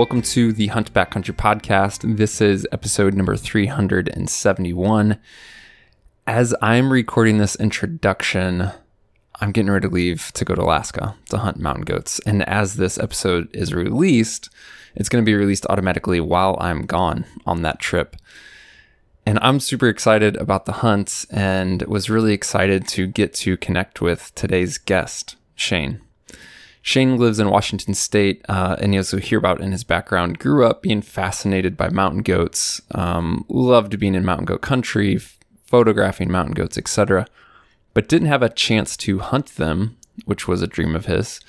Welcome to the Hunt Backcountry podcast. This is episode number 371. As I'm recording this introduction, I'm getting ready to leave to go to Alaska to hunt mountain goats. And as this episode is released, it's going to be released automatically while I'm gone on that trip. And I'm super excited about the hunt and was really excited to get to connect with today's guest, Shane. Shane lives in Washington State, uh, and you'll hear about in his background, grew up being fascinated by mountain goats, um, loved being in mountain goat country, f- photographing mountain goats, etc., but didn't have a chance to hunt them, which was a dream of his,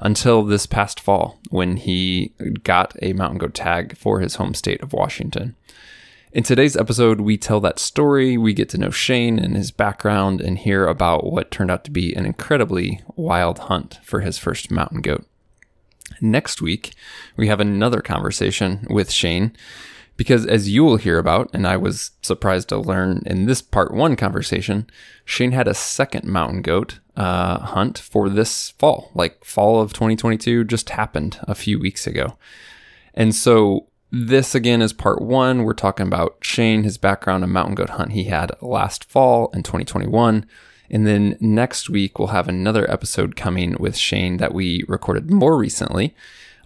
until this past fall when he got a mountain goat tag for his home state of Washington. In today's episode, we tell that story, we get to know Shane and his background, and hear about what turned out to be an incredibly wild hunt for his first mountain goat. Next week, we have another conversation with Shane because, as you will hear about, and I was surprised to learn in this part one conversation, Shane had a second mountain goat uh, hunt for this fall, like fall of 2022, just happened a few weeks ago. And so this again is part one. We're talking about Shane, his background, a mountain goat hunt he had last fall in 2021. And then next week, we'll have another episode coming with Shane that we recorded more recently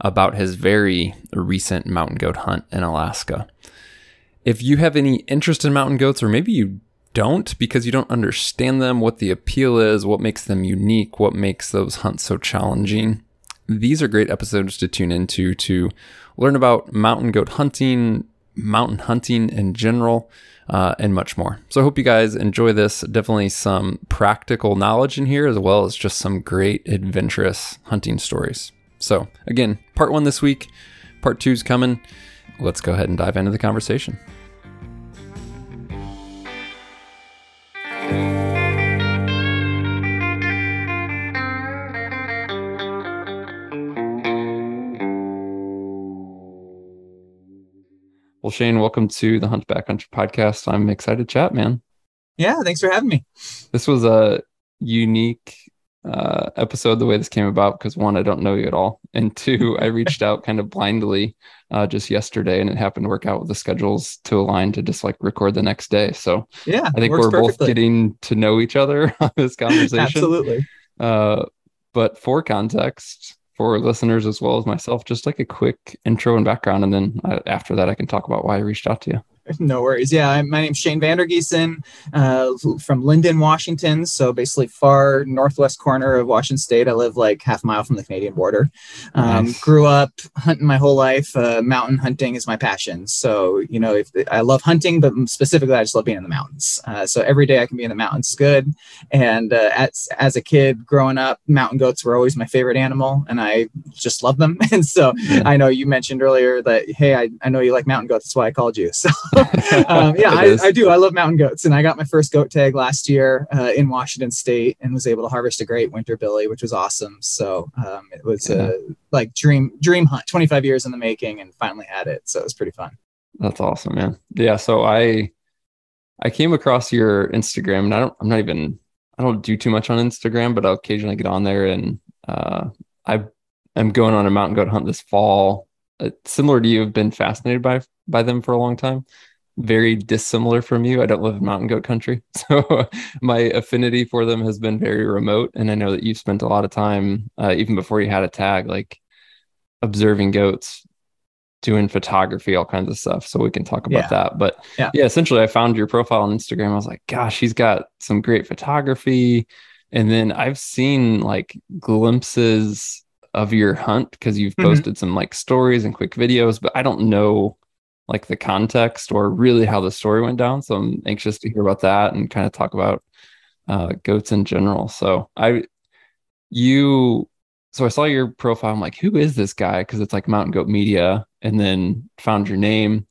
about his very recent mountain goat hunt in Alaska. If you have any interest in mountain goats, or maybe you don't because you don't understand them, what the appeal is, what makes them unique, what makes those hunts so challenging, these are great episodes to tune into to learn about mountain goat hunting, mountain hunting in general, uh, and much more. So I hope you guys enjoy this. Definitely some practical knowledge in here, as well as just some great adventurous hunting stories. So again, part one this week, part two's coming. Let's go ahead and dive into the conversation. Well, Shane, welcome to the Hunchback Backcountry podcast. I'm excited to chat, man. Yeah, thanks for having me. This was a unique uh, episode the way this came about because one, I don't know you at all, and two, I reached out kind of blindly uh, just yesterday, and it happened to work out with the schedules to align to just like record the next day. So Yeah, I think we're both getting to know each other on this conversation. Absolutely. Uh, but for context, for listeners as well as myself, just like a quick intro and background, and then uh, after that, I can talk about why I reached out to you. No worries. Yeah, my name's Shane Vander Giessen uh, from Lynden, Washington. So basically, far northwest corner of Washington State. I live like half a mile from the Canadian border. Um, Nice. Grew up hunting my whole life. Uh, mountain hunting is my passion. So you know, if I love hunting, but specifically, I just love being in the mountains. Uh, so every day I can be in the mountains, is good. And uh, as as a kid growing up, mountain goats were always my favorite animal, and I just love them. And so Yeah. I know you mentioned earlier that hey, I, I know you like mountain goats. That's why I called you. So um, yeah, I. I do. I love mountain goats, and I got my first goat tag last year uh, in Washington State, and was able to harvest a great winter billy, which was awesome. So um, it was Yeah. a like dream dream hunt, 25 years in the making, and finally had it. So it was pretty fun. That's awesome, man. Yeah, so I I came across your Instagram and I don't I'm not even I don't do too much on Instagram, but I'll occasionally get on there and uh I am going on a mountain goat hunt this fall. Uh, similar to you, have been fascinated by by them for a long time. Very dissimilar from you. I don't live in mountain goat country. So my affinity for them has been very remote. And I know that you've spent a lot of time, uh, even before you had a tag, like observing goats, doing photography, all kinds of stuff. So we can talk about Yeah. that. But Yeah. yeah, essentially, I found your profile on Instagram. I was like, gosh, he's got some great photography. And then I've seen like glimpses of your hunt because you've Mhm. posted some like stories and quick videos, but I don't know like the context or really how the story went down. So I'm anxious to hear about that and kind of talk about uh, goats in general. So I, you, so I saw your profile. I'm like, who is this guy? Because it's like Mountain Goat Media, and then found your name,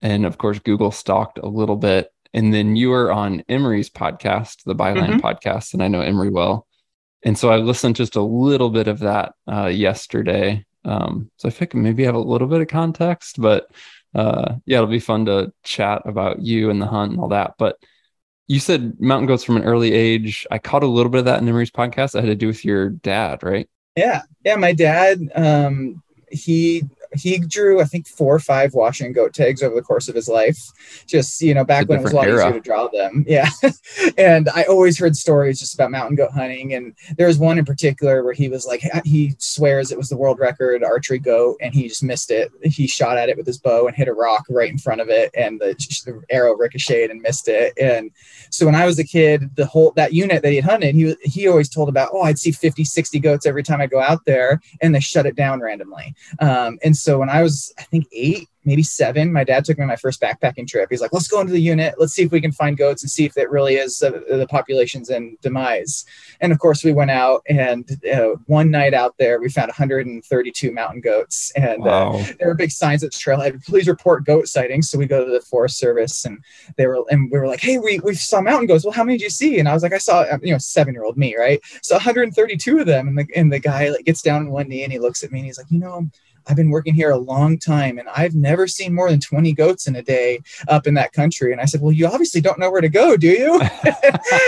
and of course Google stalked a little bit, and then you were on Emery's podcast, the Byline podcast, and I know Emery well, and so I listened just a little bit of that uh, yesterday. Um, so I think maybe I have a little bit of context, but uh, yeah, it'll be fun to chat about you and the hunt and all that. But you said mountain goats from an early age. I caught a little bit of that in Emery's podcast. That had to do with your dad, right? Yeah, yeah. My dad, um, he he drew I think four or five Washington goat tags over the course of his life. Just you know, back when it was a lot era. easier to draw them. Yeah, and I always heard stories just about mountain goat hunting, and there was one in particular where he was like he swears it was the world record archery goat, and he just missed it. He shot at it with his bow and hit a rock right in front of it, and the, the arrow ricocheted and missed it. And so when I was a kid, the whole that unit that he had hunted, he he always told about oh I'd see 50, 60 goats every time I go out there, and they shut it down randomly. Um, and so when I was, I think eight, maybe seven, my dad took me on my first backpacking trip. He's like, let's go into the unit. Let's see if we can find goats and see if it really is uh, the population's in demise. And of course, we went out and uh, one night out there, we found 132 mountain goats. And uh, wow. uh, there were big signs at the trailhead, please report goat sightings. So we go to the Forest Service and they were, and we were like, hey, we, we saw mountain goats. Well, how many did you see? And I was like, I saw, you know, seven year old me, right? So 132 of them. And the, and the guy like gets down on one knee and he looks at me and he's like, you know, I've been working here a long time and I've never seen more than 20 goats in a day up in that country. And I said, well, you obviously don't know where to go, do you?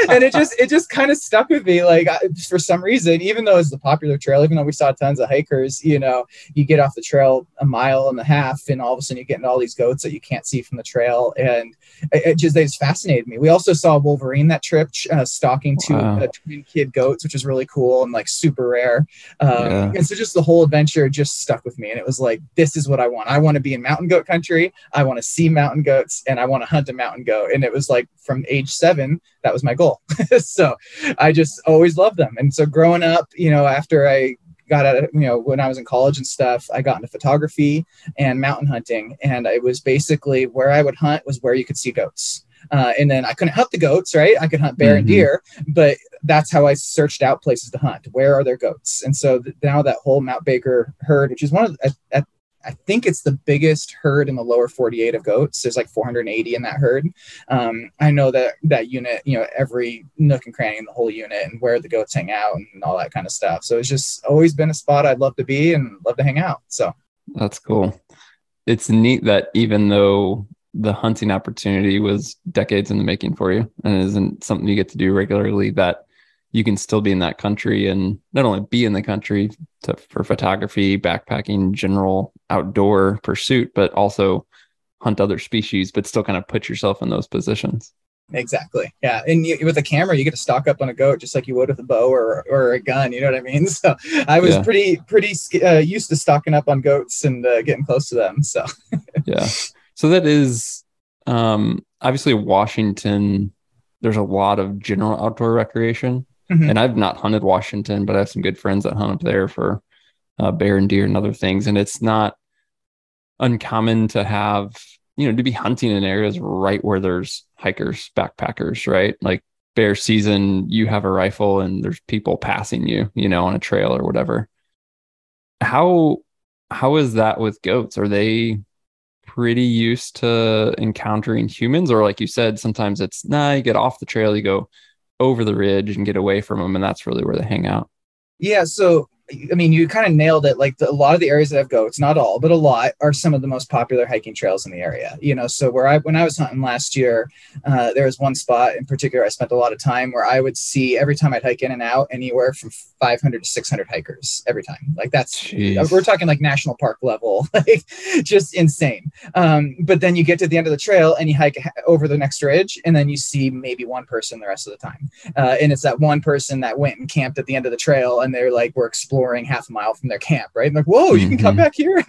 and it just, it just kind of stuck with me. Like for some reason, even though it's the popular trail, even though we saw tons of hikers, you know, you get off the trail a mile and a half and all of a sudden you get into all these goats that you can't see from the trail. And it, it just, they just fascinated me. We also saw Wolverine that trip uh, stalking two wow. uh, twin kid goats, which is really cool and like super rare. Um, yeah. And so just the whole adventure just stuck with me me. And it was like, this is what I want. I want to be in mountain goat country. I want to see mountain goats and I want to hunt a mountain goat. And it was like from age seven, that was my goal. so I just always loved them. And so growing up, you know, after I got out of, you know, when I was in college and stuff, I got into photography and mountain hunting. And it was basically where I would hunt was where you could see goats. Uh, and then I couldn't hunt the goats, right? I could hunt bear mm-hmm. and deer, but that's how I searched out places to hunt. Where are there goats? And so th- now that whole Mount Baker herd, which is one of the, at, I think it's the biggest herd in the lower 48 of goats. There's like 480 in that herd. Um, I know that that unit, you know, every nook and cranny in the whole unit and where the goats hang out and all that kind of stuff. So it's just always been a spot I'd love to be and love to hang out. So that's cool. It's neat that even though the hunting opportunity was decades in the making for you and isn't something you get to do regularly that you can still be in that country and not only be in the country to, for photography backpacking general outdoor pursuit but also hunt other species but still kind of put yourself in those positions. Exactly. Yeah. And you, with a camera you get to stock up on a goat just like you would with a bow or, or a gun. You know what i mean? So i was yeah. pretty pretty uh, used to stocking up on goats and uh, getting close to them. So. Yeah so that is um, obviously Washington. There's a lot of general outdoor recreation, mm-hmm. and I've not hunted Washington, but I have some good friends that hunt up there for uh, bear and deer and other things. And it's not uncommon to have you know to be hunting in areas right where there's hikers, backpackers, right? Like bear season, you have a rifle and there's people passing you, you know, on a trail or whatever. How how is that with goats? Are they pretty used to encountering humans, or like you said, sometimes it's nah, you get off the trail, you go over the ridge and get away from them, and that's really where they hang out. Yeah. So I mean, you kind of nailed it. Like the, a lot of the areas that have goats, not all, but a lot, are some of the most popular hiking trails in the area. You know, so where I when I was hunting last year, uh, there was one spot in particular I spent a lot of time where I would see every time I'd hike in and out anywhere from 500 to 600 hikers every time. Like that's Jeez. we're talking like national park level, like just insane. Um, but then you get to the end of the trail and you hike over the next ridge, and then you see maybe one person the rest of the time, uh, and it's that one person that went and camped at the end of the trail, and they're like we're exploring half a mile from their camp, right? I'm like, whoa, you can come mm-hmm. back here,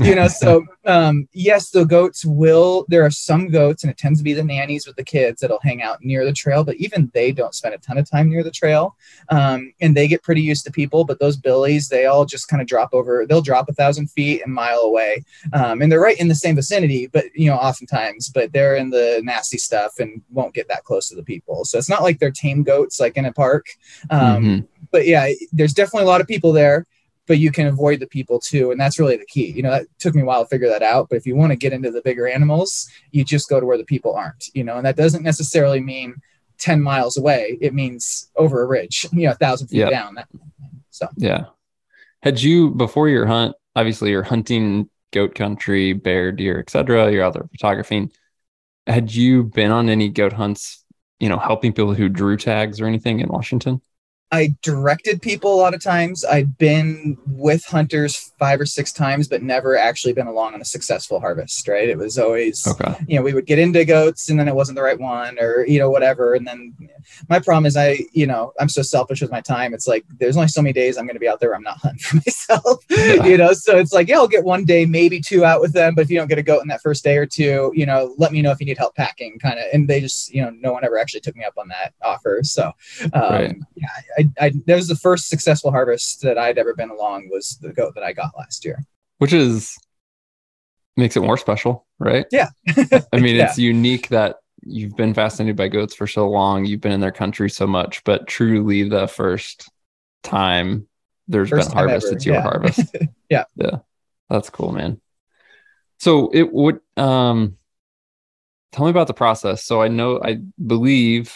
you know. So um, yes, the goats will. There are some goats, and it tends to be the nannies with the kids that'll hang out near the trail, but even they don't spend a ton of time near the trail, um, and they get pretty used to people. But those billies, they all just kind of drop over. They'll drop a thousand feet and mile away, um, and they're right in the same vicinity, but you know, oftentimes, but they're in the nasty stuff and won't get that close to the people. So it's not like they're tame goats like in a park. Um, mm-hmm but yeah, there's definitely a lot of people there, but you can avoid the people too. And that's really the key. You know, that took me a while to figure that out. But if you want to get into the bigger animals, you just go to where the people aren't, you know, and that doesn't necessarily mean 10 miles away. It means over a ridge, you know, a thousand feet down. So, yeah. Had you, before your hunt, obviously you're hunting goat country, bear, deer, etc. You're out there photographing. Had you been on any goat hunts, you know, helping people who drew tags or anything in Washington? I directed people a lot of times. I'd been with hunters five or six times, but never actually been along on a successful harvest, right? It was always, Okay. you know, we would get into goats and then it wasn't the right one or, you know, whatever. And then my problem is I, you know, I'm so selfish with my time. It's like there's only so many days I'm going to be out there. I'm not hunting for myself, Yeah. you know? So it's like, yeah, I'll get one day, maybe two out with them. But if you don't get a goat in that first day or two, you know, let me know if you need help packing kind of. And they just, you know, no one ever actually took me up on that offer. So, um, Right. yeah, I, I, that was the first successful harvest that I'd ever been along was the goat that I got last year. Which is makes it more special, right? Yeah. I mean, Yeah. it's unique that you've been fascinated by goats for so long, you've been in their country so much, but truly the first time there's First been harvest, ever, it's your yeah. harvest. Yeah. Yeah. That's cool, man. So it would um tell me about the process. So I know I believe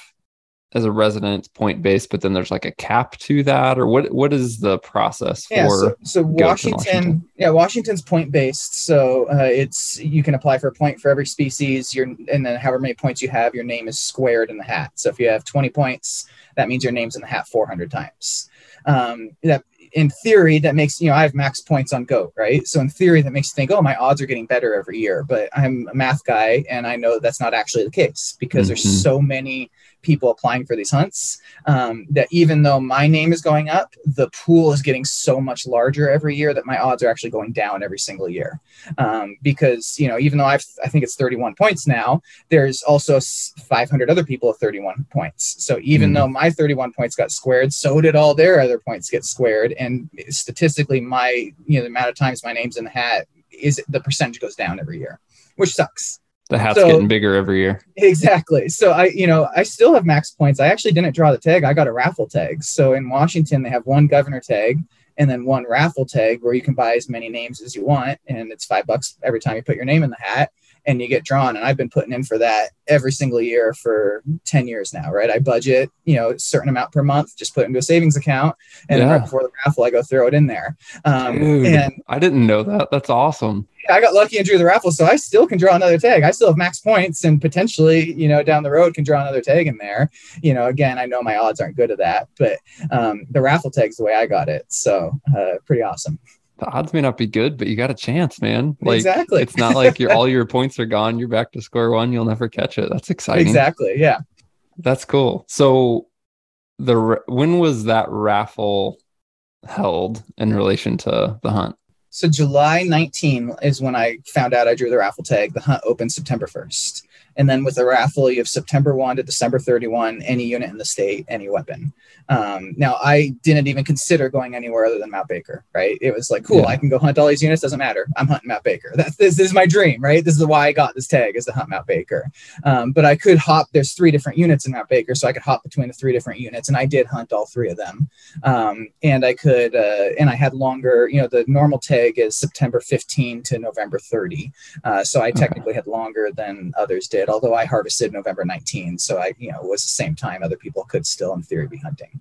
as a resident it's point based, but then there's like a cap to that, or what what is the process for Yeah, so, so Washington, Washington. yeah, Washington's point based. So uh, it's you can apply for a point for every species. Your and then however many points you have, your name is squared in the hat. So if you have 20 points, that means your name's in the hat 400 times. Um, that in theory that makes you know I have max points on goat, right? So in theory that makes you think, oh, my odds are getting better every year. But I'm a math guy, and I know that's not actually the case because Mhm. there's so many people applying for these hunts um, that even though my name is going up, the pool is getting so much larger every year that my odds are actually going down every single year. Um, because you know, even though I've I think it's 31 points now, there's also 500 other people with 31 points. So even Mhm. though my 31 points got squared, so did all their other points get squared. And statistically, my you know the amount of times my name's in the hat is the percentage goes down every year, which sucks. The hat's so- getting bigger every year? Exactly. So I, you know, I still have max points. I actually didn't draw the tag. I got a raffle tag. So in Washington, they have one governor tag and then one raffle tag where you can buy as many names as you want, and it's five bucks every time you put your name in the hat, and you get drawn. And I've been putting in for that every single year for ten years now. Right? I budget, you know, a certain amount per month, just put it into a savings account, and Yeah. right before the raffle, I go throw it in there. Um, Dude, and I didn't know that. That's awesome. I got lucky and drew the raffle, so I still can draw another tag. I still have max points, and potentially, you know, down the road can draw another tag in there. You know, again, I know my odds aren't good at that, but um, the raffle tag's the way I got it, so uh, pretty awesome. The odds may not be good, but you got a chance, man. Like Exactly. it's not like your all your points are gone. You're back to square one. You'll never catch it. That's exciting. Exactly, yeah. That's cool. So the when was that raffle held in relation to the hunt? So July 19 is when I found out I drew the raffle tag. The hunt opened September 1st. And then with the raffle, you have September 1 to December 31, any unit in the state, any weapon. Um, now, I didn't even consider going anywhere other than Mount Baker, right? It was like, cool, Yeah. I can go hunt all these units, doesn't matter. I'm hunting Mount Baker. That's, this, this is my dream, right? This is why I got this tag, is to hunt Mount Baker. Um, but I could hop, there's three different units in Mount Baker, so I could hop between the three different units. And I did hunt all three of them um, and I could, uh, and I had longer. You know, the normal tag is September 15 to November 30, uh, so I Okay. technically had longer than others did. Although I harvested November 19, so I, you know, it was the same time other people could still, in theory, be hunting.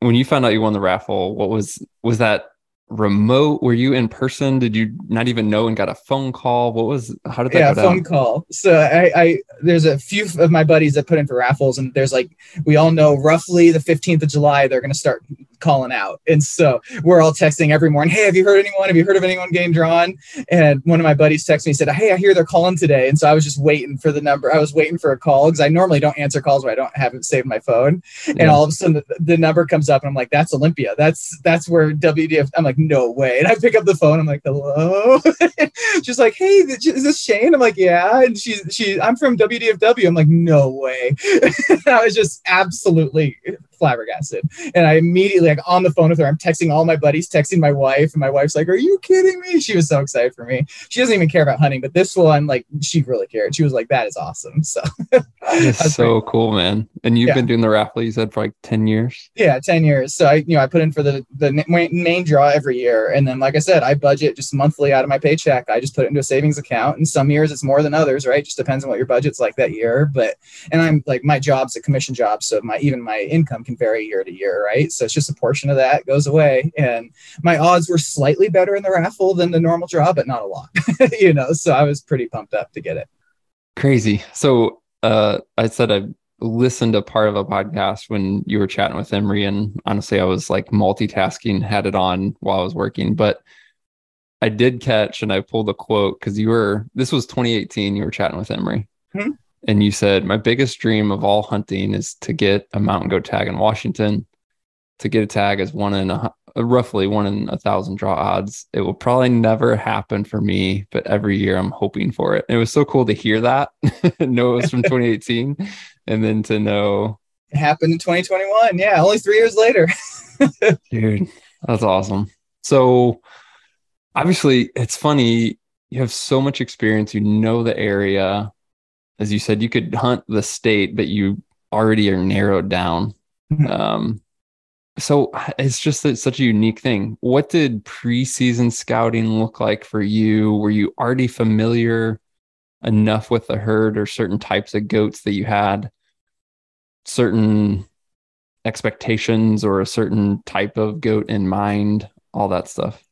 When you found out you won the raffle, what was was that remote? Were you in person? Did you not even know and got a phone call? What was how did that yeah, go phone down? call. So I, I, there's a few of my buddies that put in for raffles, and there's like we all know roughly the 15th of July they're to start calling out, and so we're all texting every morning. Hey, have you heard anyone? Have you heard of anyone getting drawn? And one of my buddies texted me said, Hey, I hear they're calling today, and so I was just waiting for the number. I was waiting for a call because I normally don't answer calls where I don't have it saved my phone, and all of a sudden the, the number comes up, and I'm like, That's Olympia. That's that's where WDF. I'm like, No way. And I pick up the phone. I'm like, Hello. she's like, "Hey, is this Shane?" I'm like, "Yeah." And she's she, I'm from WDFW. I'm like, "No way!" I was just absolutely flabbergasted, and I immediately like on the phone with her. I'm texting all my buddies, texting my wife, and my wife's like, "Are you kidding me?" She was so excited for me. She doesn't even care about hunting, but this one, like, she really cared. She was like, "That is awesome." So That's so cool, man. And you've Yeah. been doing the raffle, you said, for like 10 years. yeah, ten years. So I, you know, I put in for the the main draw every year, and then like I said, I budget just monthly out of my paycheck. I just put it into a savings account, and some years it's more than others, right? Just depends on what your budget's like that year. But and I'm like my job's a commission job, so my even my income can vary year to year, right? So it's just a portion of that goes away, and my odds were slightly better in the raffle than the normal draw, but not a lot, you know. So I was pretty pumped up to get it. Crazy. So uh I said I listened to part of a podcast when you were chatting with Emery, and honestly, I was like multitasking, had it on while I was working, but I did catch and I pulled a quote because you were this was 2018. You were chatting with Emery, mm-hmm. And you said, "My biggest dream of all hunting is to get a mountain goat tag in Washington. To get a tag is one in a uh, roughly one in a thousand draw odds. It will probably never happen for me, but every year I'm hoping for it. And it was so cool to hear that, know it was from 2018, and then to know it happened in 2021. Yeah, only three years later. Dude, that's awesome. So obviously, it's funny. You have so much experience. You know the area. As you said, you could hunt the state, but you already are narrowed down. Mm-hmm. Um, so it's just a, such a unique thing. What did preseason scouting look like for you? Were you already familiar enough with the herd or certain types of goats that you had certain expectations or a certain type of goat in mind? All that stuff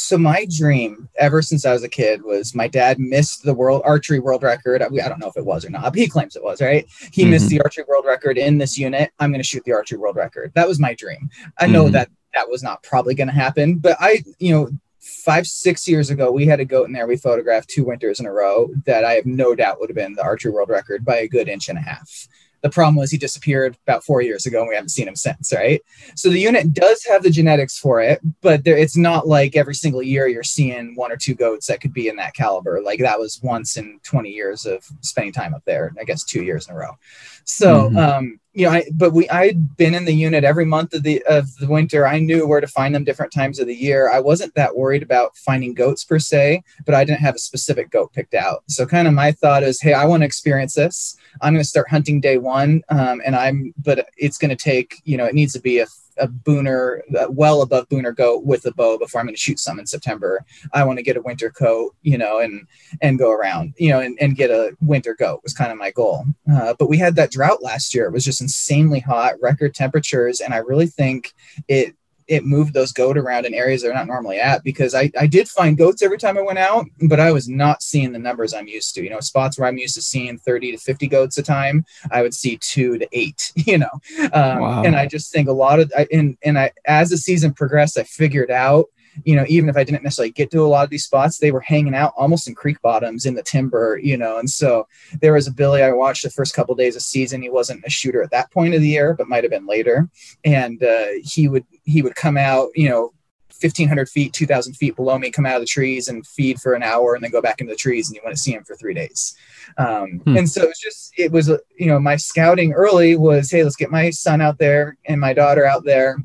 so my dream ever since I was a kid was my dad missed the world archery world record. I, I don't know if it was or not. He claims it was, right? He mm-hmm. missed the archery world record in this unit. I'm going to shoot the archery world record. That was my dream. I know mm-hmm. that that was not probably going to happen, but I, you know, five, six years ago, we had a goat in there. We photographed two winters in a row that I have no doubt would have been the archery world record by a good inch and a half. The problem was he disappeared about four years ago and we haven't seen him since, right? So the unit does have the genetics for it, but there, it's not like every single year you're seeing one or two goats that could be in that caliber. Like that was once in 20 years of spending time up there, I guess two years in a row. So, mm-hmm. um, you know, I, but we, I'd been in the unit every month of the, of the winter. I knew where to find them different times of the year. I wasn't that worried about finding goats per se, but I didn't have a specific goat picked out. So kind of my thought is, Hey, I want to experience this. I'm going to start hunting day one. Um, and I'm, but it's going to take, you know, it needs to be a a booner uh, well above booner goat with a bow before I'm going to shoot some in September. I want to get a winter coat, you know, and and go around, you know, and, and get a winter goat was kind of my goal. Uh, but we had that drought last year. It was just insanely hot, record temperatures, and I really think it it moved those goat around in areas they're not normally at because I, I did find goats every time I went out, but I was not seeing the numbers I'm used to. You know, spots where I'm used to seeing 30 to 50 goats a time, I would see two to eight, you know. Um, wow. And I just think a lot of, I, and, and I, as the season progressed, I figured out you know, even if I didn't necessarily get to a lot of these spots, they were hanging out almost in creek bottoms in the timber, you know. And so there was a Billy I watched the first couple of days of season. He wasn't a shooter at that point of the year, but might have been later. And uh, he would he would come out, you know, 1500 feet 2000 feet below me come out of the trees and feed for an hour and then go back into the trees and you want to see him for three days um, hmm. and so it was just it was you know my scouting early was hey let's get my son out there and my daughter out there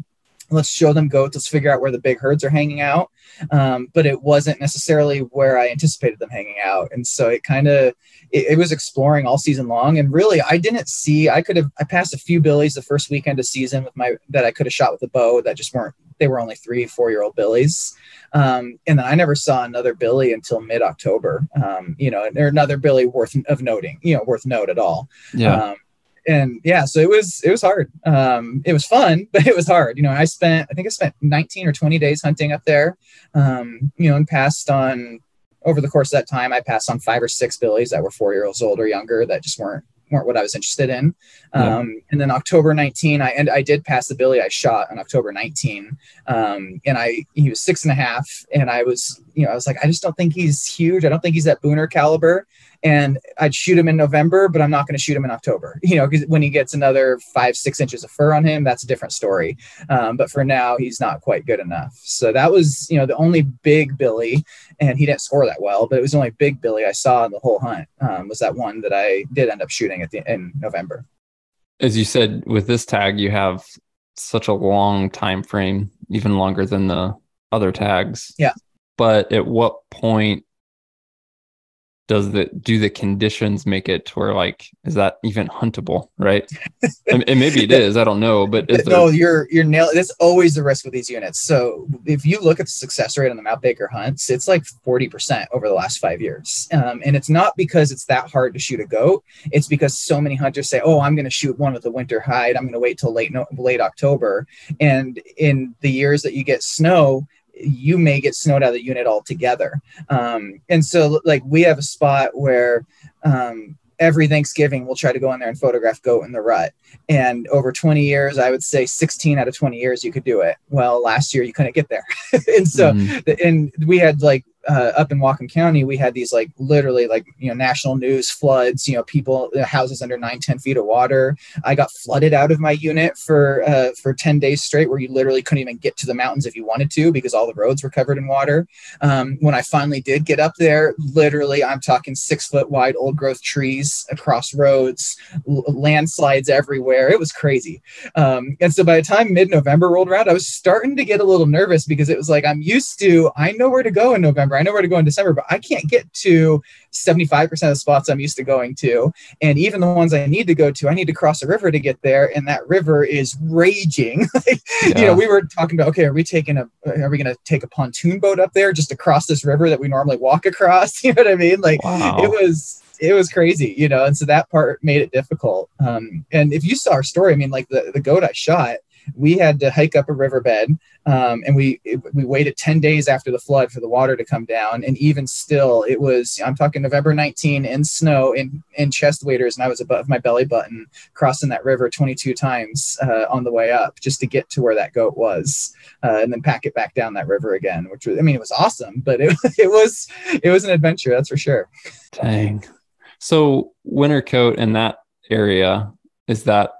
let's show them goats let's figure out where the big herds are hanging out. Um, but it wasn't necessarily where i anticipated them hanging out. And so it kind of it, it, was exploring all season long. And really i didn't see i could have i passed a few billies the first weekend of season with my that i could have shot with a bow that just weren't they were only three four year old billies. Um, and then i never saw another billy until mid-october. Um, you know or another billy worth of noting you know worth note at all. Yeah. Um, and yeah, so it was it was hard. Um, it was fun, but it was hard. You know, I spent I think I spent 19 or 20 days hunting up there. Um, you know, and passed on over the course of that time. I passed on five or six billies that were four years old or younger that just weren't weren't what I was interested in. Yeah. Um, and then October 19, I and I did pass the billy I shot on October 19. Um, and I he was six and a half, and I was you know I was like I just don't think he's huge. I don't think he's that Booner caliber and I'd shoot him in November, but I'm not going to shoot him in October. You know, because when he gets another five, six inches of fur on him, that's a different story. Um, but for now, he's not quite good enough. So that was, you know, the only big Billy, and he didn't score that well, but it was the only big Billy I saw in the whole hunt. Um, was that one that I did end up shooting at the in November. As you said, with this tag, you have such a long time frame, even longer than the other tags. Yeah. But at what point does the do the conditions make it to where like is that even huntable right? And, and, maybe it is i don't know but there... no you're you're nail that's always the risk with these units. So if you look at the success rate on the mount baker hunts it's like 40% over the last five years. Um, and it's not because it's that hard to shoot a goat. It's because so many hunters say oh i'm going to shoot one with a winter hide. I'm going to wait till late no, late october. And in the years that you get snow you may get snowed out of the unit altogether. Um, and so, like, we have a spot where um, every Thanksgiving we'll try to go in there and photograph goat in the rut. And over 20 years, I would say 16 out of 20 years you could do it. Well, last year you couldn't get there. and so mm-hmm. and we had like uh, up in Whatcom County, we had these like literally like you know national news floods. You know, people houses under nine, 10 feet of water. I got flooded out of my unit for uh, for ten days straight, where you literally couldn't even get to the mountains if you wanted to because all the roads were covered in water. Um, when I finally did get up there, literally, I'm talking six foot wide old growth trees across roads, l- landslides everywhere. It was crazy. Um, and so by the time mid November rolled around, I was starting to get a little nervous because it was like I'm used to. I know where to go in November. I know where to go in December, but I can't get to 75% of the spots I'm used to going to. And even the ones I need to go to, I need to cross a river to get there. And that river is raging. like, yeah. You know, we were talking about, okay, are we taking a, are we going to take a pontoon boat up there just to cross this river that we normally walk across? You know what I mean? Like wow. it was, it was crazy, you know, and so that part made it difficult. Um, and if you saw our story, I mean, like the, the goat I shot, we had to hike up a riverbed um, and we we waited 10 days after the flood for the water to come down. And even still it was i'm talking november 19 in snow in in chest waders and i was above my belly button crossing that river 22 times uh, on the way up just to get to where that goat was uh, and then pack it back down that river again which was i mean it was awesome but it, it was it was an adventure that's for sure. Dang. So winter coat in that area is that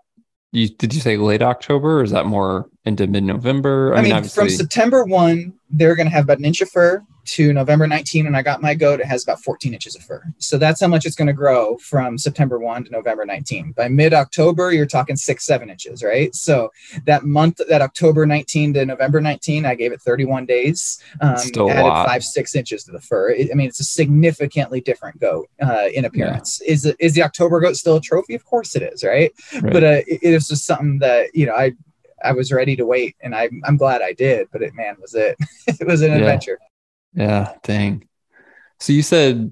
you did you say late October or is that more into mid November? I, I, mean, mean from September 1, they're going to have about an inch of fur to November 19. And I got my goat, it has about 14 inches of fur. So that's how much it's going to grow from September 1 to November 19. By mid October, you're talking six, seven inches, right? So that month, that October 19 to November 19, I gave it 31 days. Um, Still added lot. five, six inches to the fur. It, I mean, it's a significantly different goat uh, in appearance. Yeah. Is, is the October goat still a trophy? Of course it is, right? right. But uh, it, it was just something that, you know, I, I was ready to wait, and I'm I'm glad I did. But it, man, was it? it was an yeah. adventure. Yeah, dang. So you said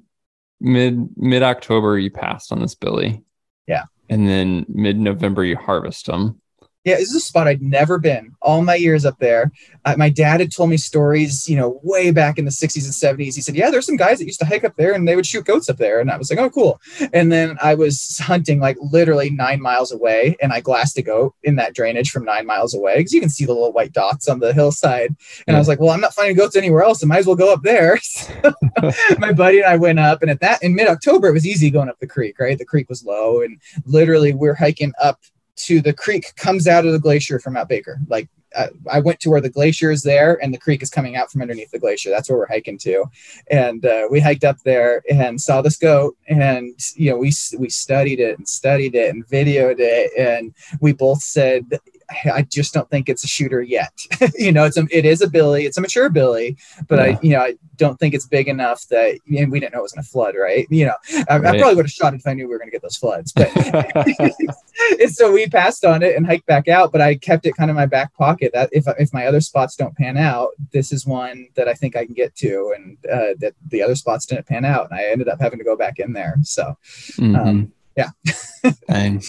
mid mid October you passed on this Billy. Yeah. And then mid November you harvest them. Yeah, this is a spot I'd never been all my years up there. Uh, my dad had told me stories, you know, way back in the 60s and 70s. He said, Yeah, there's some guys that used to hike up there and they would shoot goats up there. And I was like, Oh, cool. And then I was hunting like literally nine miles away and I glassed a goat in that drainage from nine miles away because you can see the little white dots on the hillside. And yeah. I was like, Well, I'm not finding goats anywhere else. I might as well go up there. my buddy and I went up. And at that, in mid October, it was easy going up the creek, right? The creek was low. And literally, we're hiking up to the creek comes out of the glacier from Mount Baker. Like uh, I went to where the glacier is there and the creek is coming out from underneath the glacier. That's where we're hiking to. And uh, we hiked up there and saw this goat. And, you know, we, we studied it and studied it and videoed it. And we both said, I just don't think it's a shooter yet. you know, it's a, it is a billy, it's a mature billy, but yeah. I, you know, I don't think it's big enough that, and we didn't know it was going to flood, right? You know, I, right. I probably would have shot it if I knew we were going to get those floods, but so we passed on it and hiked back out, but I kept it kind of in my back pocket that if, if my other spots don't pan out, this is one that I think I can get to. And uh, that the other spots didn't pan out. And I ended up having to go back in there. So, mm-hmm. um, yeah. and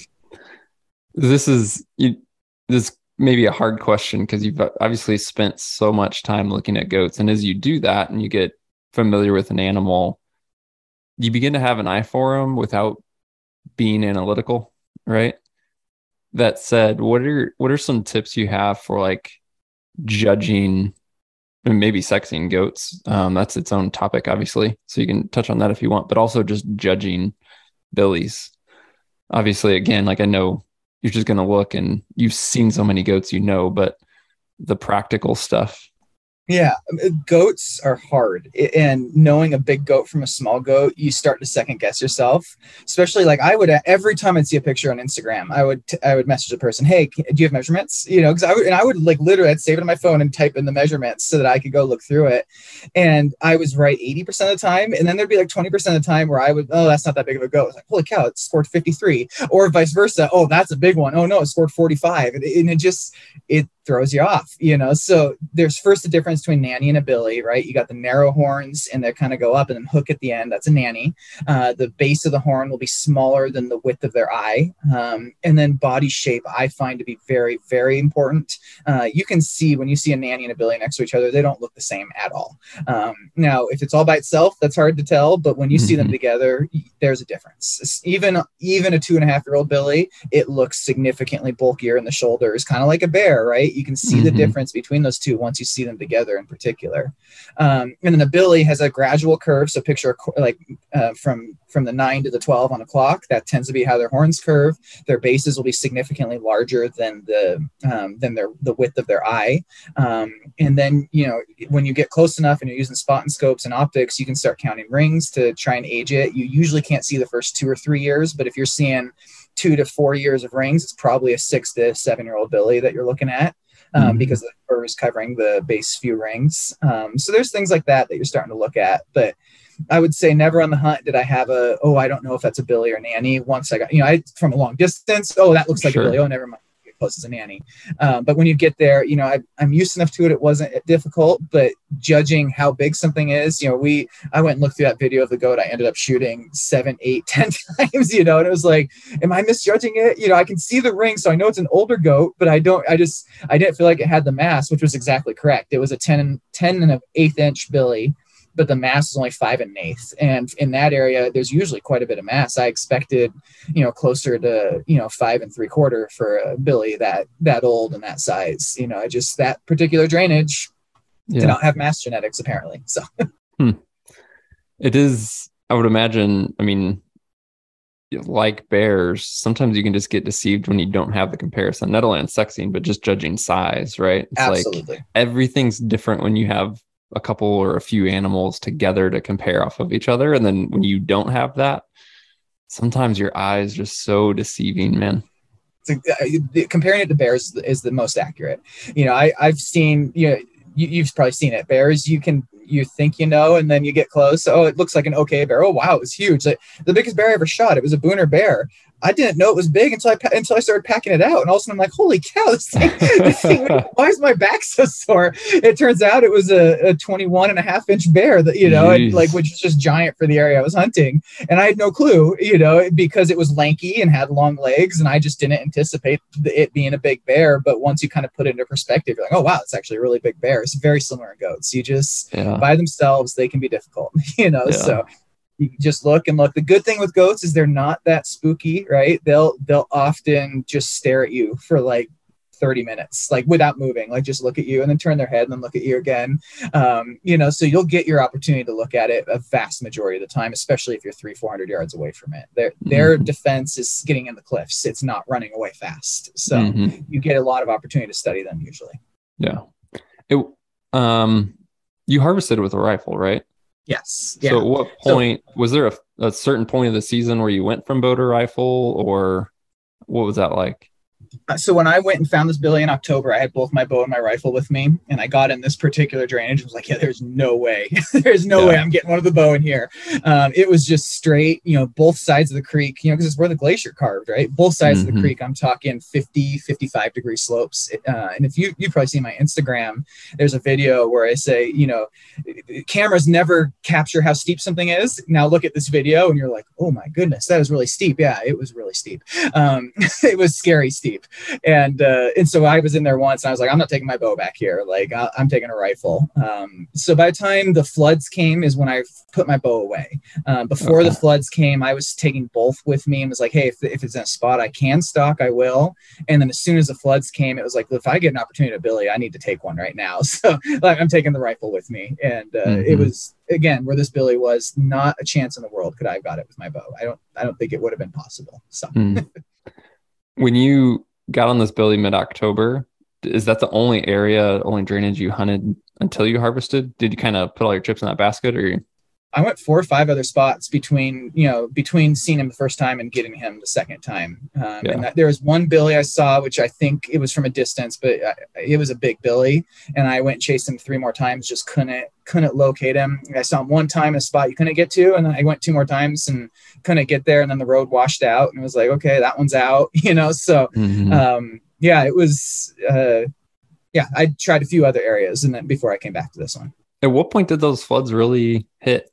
this is, you, this may be a hard question because you've obviously spent so much time looking at goats. And as you do that and you get familiar with an animal, you begin to have an eye for them without being analytical, right? That said, what are what are some tips you have for like judging and maybe sexing goats? Um, that's its own topic, obviously. So you can touch on that if you want, but also just judging billies. Obviously, again, like I know you're just going to look and you've seen so many goats, you know, but the practical stuff yeah, um, goats are hard, and knowing a big goat from a small goat, you start to second guess yourself. Especially like I would every time I'd see a picture on Instagram, I would I would message the person, "Hey, do you have measurements?" You know, because I would and I would like literally I'd save it on my phone and type in the measurements so that I could go look through it, and I was right eighty percent of the time, and then there'd be like twenty percent of the time where I would, oh, that's not that big of a goat. like, holy cow, it scored fifty three, or vice versa. Oh, that's a big one. Oh no, it scored forty five, and, and it just it throws you off, you know. So there's first the difference between nanny and a billy, right? You got the narrow horns and they kind of go up and then hook at the end. That's a nanny. Uh, the base of the horn will be smaller than the width of their eye. Um, and then body shape, I find to be very, very important. Uh, you can see when you see a nanny and a billy next to each other, they don't look the same at all. Um, now, if it's all by itself, that's hard to tell. But when you mm-hmm. see them mm-hmm. together, there's a difference. Even even a two and a half year old billy, it looks significantly bulkier in the shoulders, kind of like a bear, right? You can see mm-hmm. the difference between those two once you see them together in particular. Um, and then the billy has a gradual curve. So picture like uh, from from the nine to the 12 on a clock. That tends to be how their horns curve. Their bases will be significantly larger than the um, than their the width of their eye. Um, and then you know when you get close enough and you're using spotting scopes and optics, you can start counting rings to try and age it. You usually can't see the first two or three years, but if you're seeing two to four years of rings, it's probably a six to seven year old billy that you're looking at um, mm-hmm. because the fur is covering the base few rings. Um, so there's things like that that you're starting to look at. But I would say never on the hunt did I have a, oh, I don't know if that's a Billy or Nanny. Once I got, you know, I from a long distance, oh, that looks like sure. a Billy. Oh, never mind close as a nanny. Um, but when you get there, you know, I, am used enough to it. It wasn't difficult, but judging how big something is, you know, we, I went and looked through that video of the goat. I ended up shooting seven, eight, ten times, you know, and it was like, am I misjudging it? You know, I can see the ring, so I know it's an older goat, but I don't, I just, I didn't feel like it had the mass, which was exactly correct. It was a 10, 10 and an eighth inch Billy but the mass is only five and an eighth. And in that area, there's usually quite a bit of mass. I expected, you know, closer to, you know, five and three quarter for a Billy that, that old and that size, you know, I just, that particular drainage yeah. did not have mass genetics apparently. So hmm. it is, I would imagine, I mean, like bears, sometimes you can just get deceived when you don't have the comparison, not only on sexing, but just judging size, right? It's Absolutely. like everything's different when you have a couple or a few animals together to compare off of each other. And then when you don't have that, sometimes your eyes just so deceiving, man. Uh, comparing it to bears is the most accurate. You know, I, I've seen, you know, you, have probably seen it. Bears, you can you think you know, and then you get close. Oh, it looks like an okay bear. Oh, wow, it was huge. Like, the biggest bear I ever shot. It was a Booner bear. I didn't know it was big until I until I started packing it out, and all of a sudden I'm like, "Holy cow! This thing, this thing why is my back so sore?" It turns out it was a, a 21 and a half inch bear that you know, and, like which is just giant for the area I was hunting, and I had no clue, you know, because it was lanky and had long legs, and I just didn't anticipate it being a big bear. But once you kind of put it into perspective, you're like, "Oh wow, it's actually a really big bear." It's very similar in goats. You just yeah. by themselves, they can be difficult, you know. Yeah. So you just look and look. The good thing with goats is they're not that spooky, right? They'll they'll often just stare at you for like 30 minutes, like without moving, like just look at you and then turn their head and then look at you again. Um, you know, so you'll get your opportunity to look at it a vast majority of the time, especially if you're three, 400 yards away from it. Their, mm-hmm. their defense is getting in the cliffs. It's not running away fast. So mm-hmm. you get a lot of opportunity to study them usually. Yeah. It, um, you harvested with a rifle, right? Yes. Yeah. So, at what point so, was there a, a certain point of the season where you went from bow to rifle, or what was that like? Uh, so when I went and found this billy in October, I had both my bow and my rifle with me, and I got in this particular drainage. I was like, "Yeah, there's no way, there's no yeah. way I'm getting one of the bow in here." Um, it was just straight, you know, both sides of the creek, you know, because it's where the glacier carved, right? Both sides mm-hmm. of the mm-hmm. creek. I'm talking 50, 55 degree slopes. Uh, and if you you probably see my Instagram, there's a video where I say, you know, cameras never capture how steep something is. Now look at this video, and you're like, "Oh my goodness, that was really steep." Yeah, it was really steep. Um, it was scary steep and uh, and so I was in there once, and I was like, I'm not taking my bow back here. Like I- am taking a rifle. Um, so by the time the floods came, is when I put my bow away. Um, before okay. the floods came, I was taking both with me and was like, hey, if, if it's in a spot I can stock, I will. And then as soon as the floods came, it was like, if I get an opportunity to Billy, I need to take one right now. So like, I'm taking the rifle with me, and uh, mm-hmm. it was again where this Billy was not a chance in the world could I have got it with my bow. I don't I don't think it would have been possible. So. Mm. when you got on this billy mid October. Is that the only area, only drainage you hunted until you harvested? Did you kind of put all your chips in that basket, or I went four or five other spots between, you know, between seeing him the first time and getting him the second time. Um, yeah. And that, there was one Billy I saw, which I think it was from a distance, but I, it was a big Billy. And I went and chased him three more times, just couldn't, couldn't locate him. I saw him one time in a spot you couldn't get to. And then I went two more times and couldn't get there. And then the road washed out and it was like, okay, that one's out, you know? So, mm-hmm. um, yeah, it was, uh, yeah, I tried a few other areas, and then before I came back to this one. At what point did those floods really hit?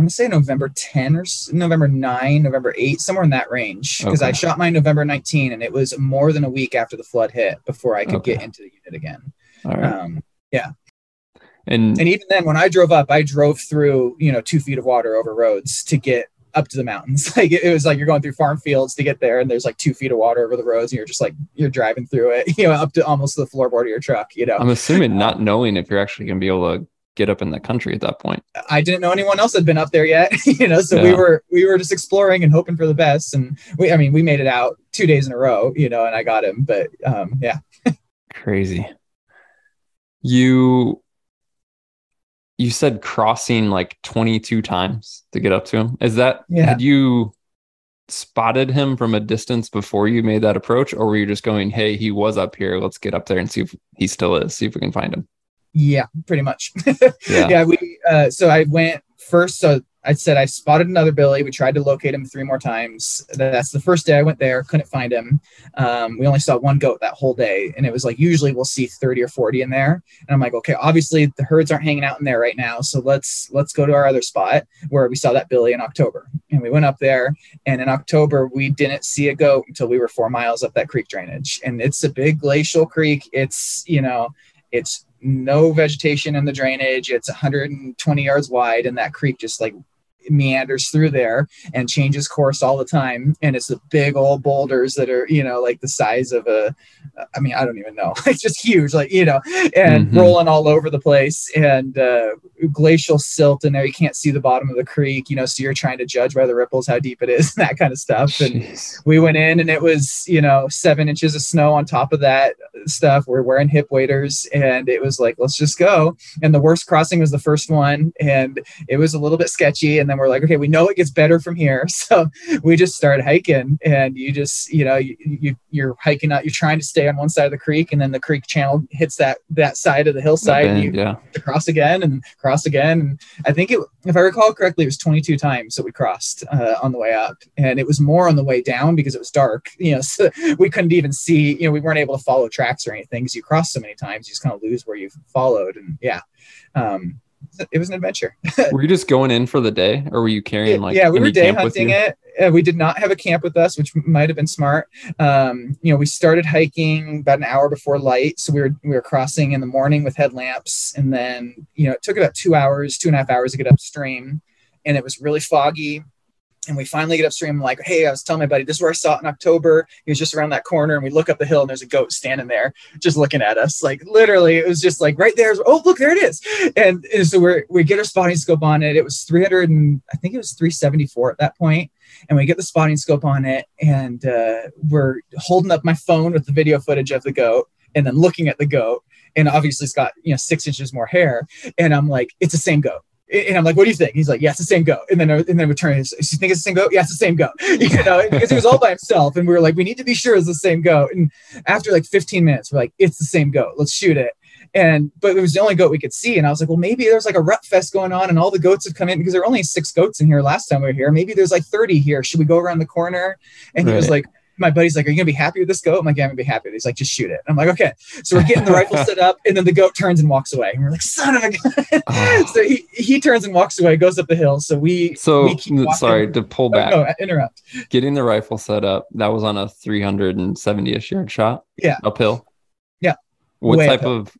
Want to say November 10 or November 9, November 8, somewhere in that range. Because okay. I shot mine November 19, and it was more than a week after the flood hit before I could okay. get into the unit again. All right. Um, yeah. And and even then, when I drove up, I drove through you know two feet of water over roads to get up to the mountains. Like it, was like you're going through farm fields to get there, and there's like two feet of water over the roads, and you're just like you're driving through it, you know, up to almost the floorboard of your truck. You know, I'm assuming not knowing if you're actually going to be able to get up in the country at that point. I didn't know anyone else had been up there yet, you know, so yeah. we were we were just exploring and hoping for the best, and we I mean we made it out two days in a row, you know, and I got him, but um, yeah, crazy. You you said crossing like 22 times to get up to him. Is that yeah. had you spotted him from a distance before you made that approach or were you just going, "Hey, he was up here. Let's get up there and see if he still is. See if we can find him." Yeah, pretty much. yeah. yeah, we uh so I went first so I said I spotted another Billy. We tried to locate him three more times. That's the first day I went there, couldn't find him. Um, we only saw one goat that whole day, and it was like usually we'll see 30 or 40 in there. And I'm like, okay, obviously the herds aren't hanging out in there right now, so let's let's go to our other spot where we saw that Billy in October. And we went up there, and in October we didn't see a goat until we were four miles up that creek drainage. And it's a big glacial creek. It's you know, it's no vegetation in the drainage. It's 120 yards wide, and that creek just like meanders through there and changes course all the time and it's the big old boulders that are you know like the size of a i mean i don't even know. It's just huge like you know and mm-hmm. rolling all over the place and uh, glacial silt in there. You can't see the bottom of the creek you know so you're trying to judge by the ripples how deep it is and that kind of stuff. And we went in and it was you know seven inches of snow on top of that stuff. We're wearing hip waders and it was like let's just go. And the worst crossing was the first one and it was a little bit sketchy. And then we're like, okay, we know it gets better from here. So we just started hiking and you just, you know, you, you you're hiking out, you're trying to stay on one side of the creek and then the creek channel hits that, that side of the hillside and you yeah. cross again and cross again. And I think it, if I recall correctly, it was 22 times that we crossed uh, on the way up and it was more on the way down because it was dark, you know, so we couldn't even see, you know, we weren't able to follow tracks or anything because you cross so many times, you just kind of lose where you've followed. And yeah. Um, it was an adventure. were you just going in for the day, or were you carrying like? Yeah, we were day hunting it. Uh, we did not have a camp with us, which might have been smart. Um, you know, we started hiking about an hour before light, so we were we were crossing in the morning with headlamps, and then you know it took about two hours, two and a half hours to get upstream, and it was really foggy and we finally get upstream. I'm like, hey, I was telling my buddy, this is where I saw it in October. He was just around that corner, and we look up the hill, and there's a goat standing there, just looking at us. Like literally, it was just like right there. Oh, look, there it is. And, and so we we get our spotting scope on it. It was 300, and I think it was 374 at that point. And we get the spotting scope on it, and uh, we're holding up my phone with the video footage of the goat, and then looking at the goat. And obviously, it's got you know six inches more hair. And I'm like, it's the same goat and I'm like, what do you think? He's like, yeah, it's the same goat. And then, and then we turn, you think it's the same goat? Yeah, it's the same goat. You know, because he was all by himself. And we were like, we need to be sure it's the same goat. And after like 15 minutes, we're like, it's the same goat. Let's shoot it. And, but it was the only goat we could see. And I was like, well, maybe there's like a rut fest going on and all the goats have come in because there were only six goats in here last time we were here. Maybe there's like 30 here. Should we go around the corner? And right. he was like, my buddy's like, Are you gonna be happy with this goat? I'm like, Yeah, I'm gonna be happy. He's like, Just shoot it. I'm like, Okay. So we're getting the rifle set up, and then the goat turns and walks away. And we're like, Son of a gun. Oh. so he, he turns and walks away, goes up the hill. So we, so we sorry to pull back. Oh, no, interrupt. Getting the rifle set up, that was on a 370 ish yard shot. Yeah. Uphill. Yeah. What Way type uphill. of,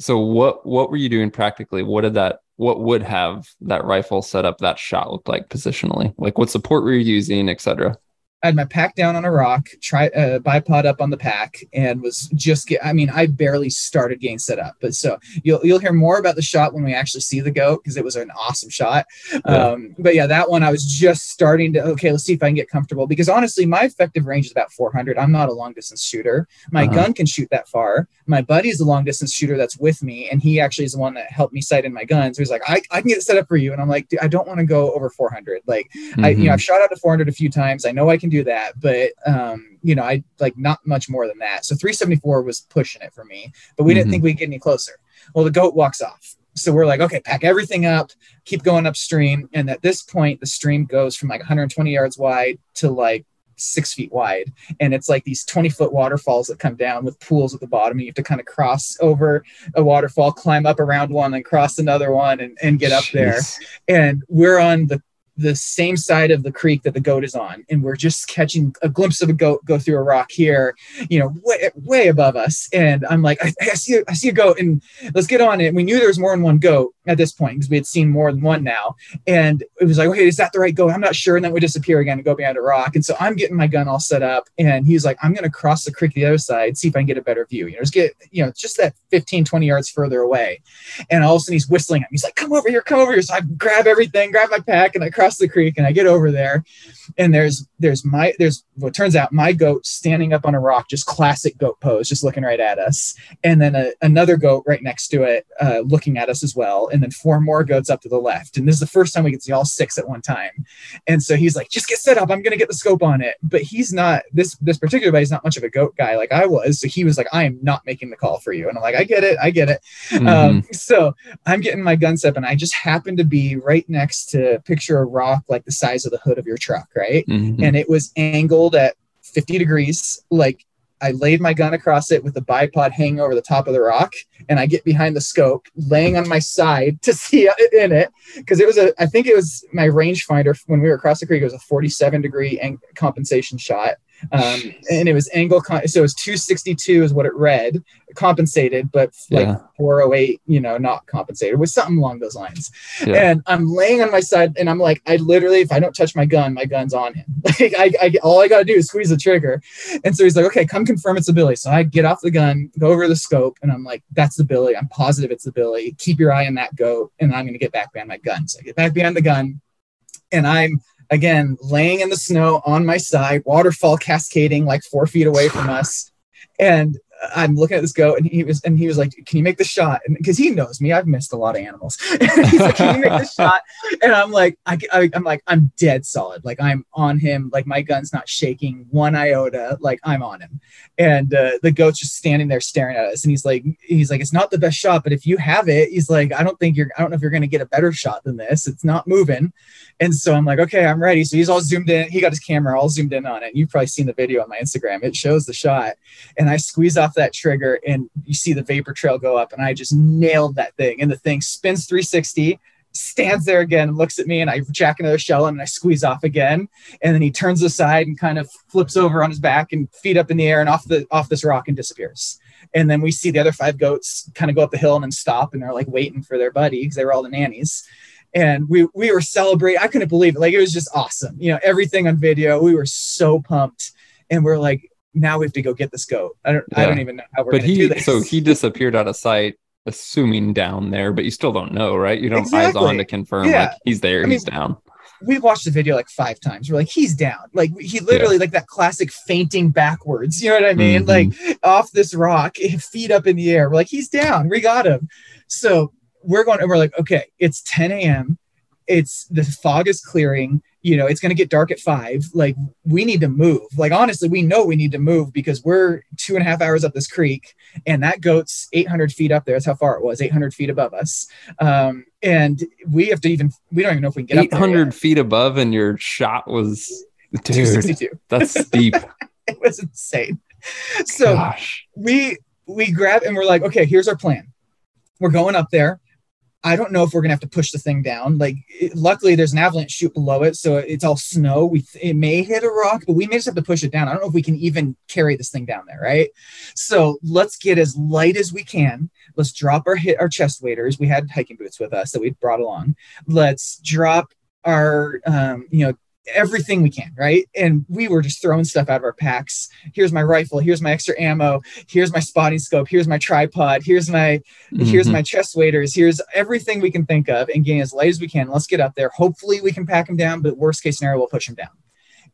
so what, what were you doing practically? What did that, what would have that rifle set up that shot look like positionally? Like what support were you using, etc.? I had my pack down on a rock, try uh, bipod up on the pack, and was just get. I mean, I barely started getting set up, but so you'll you'll hear more about the shot when we actually see the goat because it was an awesome shot. Yeah. Um, but yeah, that one I was just starting to. Okay, let's see if I can get comfortable because honestly, my effective range is about 400. I'm not a long distance shooter. My uh-huh. gun can shoot that far. My buddy is a long distance shooter that's with me, and he actually is the one that helped me sight in my guns. So he's like, I, I can get it set up for you, and I'm like, I don't want to go over 400. Like, mm-hmm. I you know mm-hmm. I've shot out to 400 a few times. I know I can do that, but um, you know, I like not much more than that. So 374 was pushing it for me, but we mm-hmm. didn't think we'd get any closer. Well, the goat walks off. So we're like, okay, pack everything up, keep going upstream. And at this point, the stream goes from like 120 yards wide to like six feet wide, and it's like these 20 foot waterfalls that come down with pools at the bottom. And you have to kind of cross over a waterfall, climb up around one, then cross another one, and, and get up Jeez. there. And we're on the the same side of the creek that the goat is on and we're just catching a glimpse of a goat go through a rock here you know way, way above us. And i'm like I, I see a, i see a goat and let's get on it. And we knew there was more than one goat at this point because we had seen more than one now. And it was like okay is that the right goat i'm not sure. And then we disappear again and go behind a rock. And so i'm getting my gun all set up and he's like i'm going to cross the creek the other side see if i can get a better view. You know just get you know just that 15 20 yards further away. And all of a sudden he's whistling at me. He's like come over here come over here. So i grab everything grab my pack and i cross the creek and i get over there. And there's there's my there's what turns out my goat standing up on a rock just classic goat pose just looking right at us. And then a, another goat right next to it uh, looking at us as well. And then four more goats up to the left and this is the first time we can see all six at one time and so he's like just get set up i'm gonna get the scope on it but he's not this this particular guy's not much of a goat guy like i was so he was like i am not making the call for you and i'm like i get it i get it Mhm. um, so I'm getting my gun set, up and I just happen to be right next to picture a rock like the size of the hood of your truck, right? Mhm. And it was angled at 50 degrees. Like I laid my gun across it with the bipod hanging over the top of the rock, and I get behind the scope, laying on my side to see in it because it was a. I think it was my rangefinder when we were across the creek. It was a 47 degree ang- compensation shot. Um, and it was angle, con- so it was 262 is what it read, compensated, but like Yeah. 408, you know, not compensated, with something along those lines. Yeah. And I'm laying on my side, and I'm like, I literally, if I don't touch my gun, my gun's on him. Like, I, I all I gotta do is squeeze the trigger. And so he's like, okay, come confirm it's a Billy. So I get off the gun, go over the scope, and I'm like, that's the Billy. I'm positive it's the Billy. Keep your eye on that goat, and I'm gonna get back behind my gun. So I get back behind the gun, and I'm again laying in the snow on my side, waterfall cascading like four feet away from us, and I'm looking at this goat, and he was and he was like, "Can you make the shot?" Because he knows me, I've missed a lot of animals. He's like, "Can you make the shot?" And I'm like, I, I, I'm like, I'm dead solid. Like I'm on him. Like my gun's not shaking one iota. Like I'm on him. And uh, the goat's just standing there staring at us. And he's like, he's like, it's not the best shot, but if you have it, he's like, I don't think you're, I don't know if you're gonna get a better shot than this. It's not moving. And so I'm like, okay, I'm ready. So he's all zoomed in. He got his camera all zoomed in on it. You've probably seen the video on my Instagram. It shows the shot. And I squeeze off that trigger and you see the vapor trail go up. And I just nailed that thing. And the thing spins 360, stands there again and looks at me. And I jack another shell in and I squeeze off again. And then he turns aside and kind of flips over on his back and feet up in the air and off the off this rock and disappears. And then we see the other five goats kind of go up the hill and then stop and they're like waiting for their buddy because they were all the nannies and we we were celebrating. I couldn't believe it. Like it was just awesome. You know, everything on video. We were so pumped, and we're like, now we have to go get this goat. I don't I don't even know how we're but he this. so he disappeared out of sight assuming down there but you still don't know right you don't have eyes on to confirm Yeah. like he's there I mean, he's down we watched the video like five times. We're like, he's down. Like he literally like that classic fainting backwards. You know what I mean? Mhm. Like off this rock, feet up in the air. We're like, he's down. We got him. So we're going and we're like, okay, it's 10 a.m. It's the fog is clearing. You know, it's gonna get dark at five. Like we need to move. Like honestly, we know we need to move because we're two and a half hours up this creek, and that goat's 800 feet up there. That's how far it was, 800 feet above us. Um, and we have to even we don't even know if we can get up there 800 feet above and your shot was dude 262. that's steep it was insane. So gosh we we grab and we're like, okay, here's our plan. We're going up there. I don't know if we're gonna have to push the thing down. Like, it- luckily, there's an avalanche chute below it, so it's all snow. We it may hit a rock, but we may just have to push it down. I don't know if we can even carry this thing down there, right? So let's get as light as we can. Let's drop our hit our chest waders. We had hiking boots with us that we brought along. Let's drop our um, you know everything we can, right? And we were just throwing stuff out of our packs. Here's my rifle. Here's my extra ammo. Here's my spotting scope. Here's my tripod. Here's my here's Mhm. my chest waders. Here's everything we can think of and getting as light as we can. Let's get up there. Hopefully we can pack them down, but worst case scenario, we'll push them down.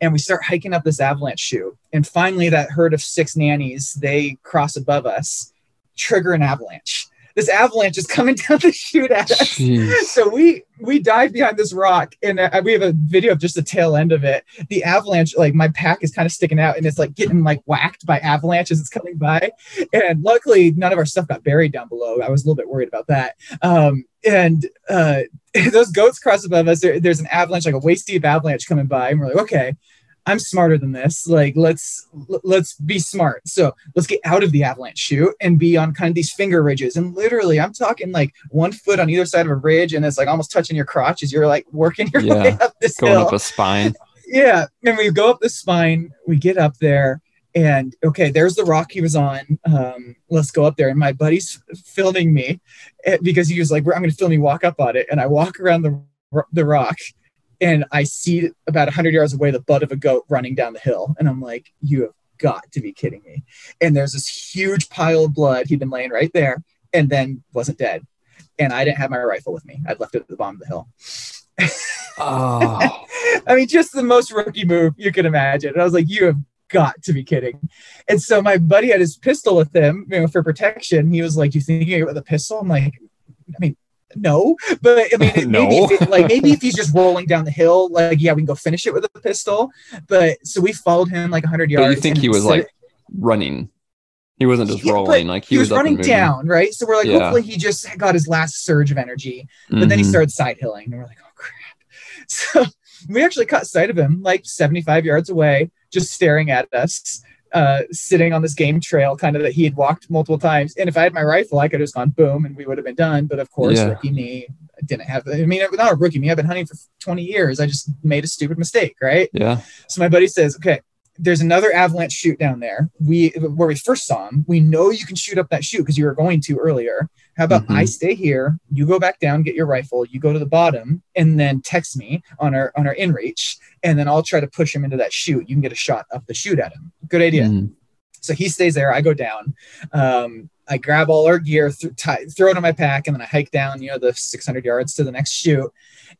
And we start hiking up this avalanche chute. And finally, that herd of six nannies, they cross above us, trigger an avalanche. This avalanche is coming down the chute at us. Jeez. so we we dive behind this rock and uh, we have a video of just the tail end of it. The avalanche like my pack is kind of sticking out and it's like getting like whacked by avalanche as it's coming by. And luckily none of our stuff got buried down below. I was a little bit worried about that. Um and uh those goats cross above us. There, there's an avalanche like a waist deep avalanche coming by and we're like okay I'm smarter than this. Like let's let's be smart. So let's get out of the avalanche chute and be on kind of these finger ridges. And literally, I'm talking like one foot on either side of a ridge, and it's like almost touching your crotch as you're like working your Yeah. way up this Going hill. up a spine. yeah, and we go up the spine. We get up there, and okay, there's the rock he was on. Um, let's go up there. And my buddy's filming me eh, because he was like, "I'm going to film you walk up on it." And I walk around the the rock, and I see about 100 yards away the butt of a goat running down the hill, and I'm like, "You have got to be kidding me!" And there's this huge pile of blood. He'd been laying right there, and then wasn't dead. And I didn't have my rifle with me. I'd left it at the bottom of the hill. Oh, I mean, just the most rookie move you could imagine. And I was like, you have got to be kidding. And so my buddy had his pistol with him, you know, for protection. He was like, you think you can get with a pistol? I'm like, I mean, no, but I mean, No. maybe if it, like maybe if he's just rolling down the hill, like yeah, we can go finish it with a pistol. But so we followed him like 100 yards. but you think he was like running? He wasn't just Yeah, rolling. Like he, he was, and running down, right? So we're like, Yeah. hopefully he just got his last surge of energy. But then he Mhm. started side hilling, and we're like, oh crap. So we actually caught sight of him like 75 yards away, just staring at us, uh, sitting on this game trail, kind of that he had walked multiple times. And if I had my rifle, I could have just gone boom and we would have been done. But of course, Yeah. rookie me didn't have, I mean, not a rookie me, I've been hunting for 20 years. I just made a stupid mistake, right? Yeah. So my buddy says, okay, there's another avalanche chute down there. We where we first saw him. We know you can shoot up that chute because you were going to earlier. How about Mhm. I stay here, you go back down, get your rifle, you go to the bottom, and then text me on our on our inReach, and then I'll try to push him into that chute. You can get a shot up the chute at him. Good idea. Mhm. So he stays there. I go down. Um, I grab all our gear, th- tie, throw it in my pack, and then I hike down, you know, the 600 yards to the next chute.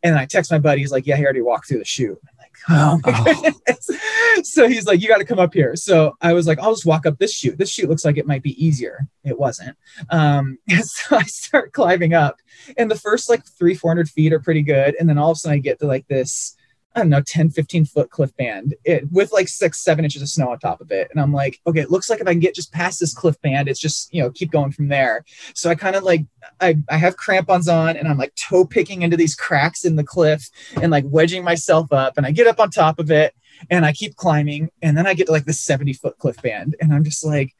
And then I text my buddy. He's like, "Yeah, he already walked through the chute." "Oh my goodness!" So he's like, "You got to come up here." So I was like, "I'll just walk up this chute. This chute looks like it might be easier." It wasn't. Um, so I start climbing up, and the first like three, 400 feet are pretty good, and then all of a sudden I get to like this I don't know, 10, 15 foot cliff band it, with like six, seven inches of snow on top of it. And I'm like, okay, it looks like if I can get just past this cliff band, it's just, you know, keep going from there. So I kind of like, I, I have crampons on and I'm like toe picking into these cracks in the cliff and like wedging myself up. And I get up on top of it and I keep climbing. And then I get to like the 70 foot cliff band. And I'm just like,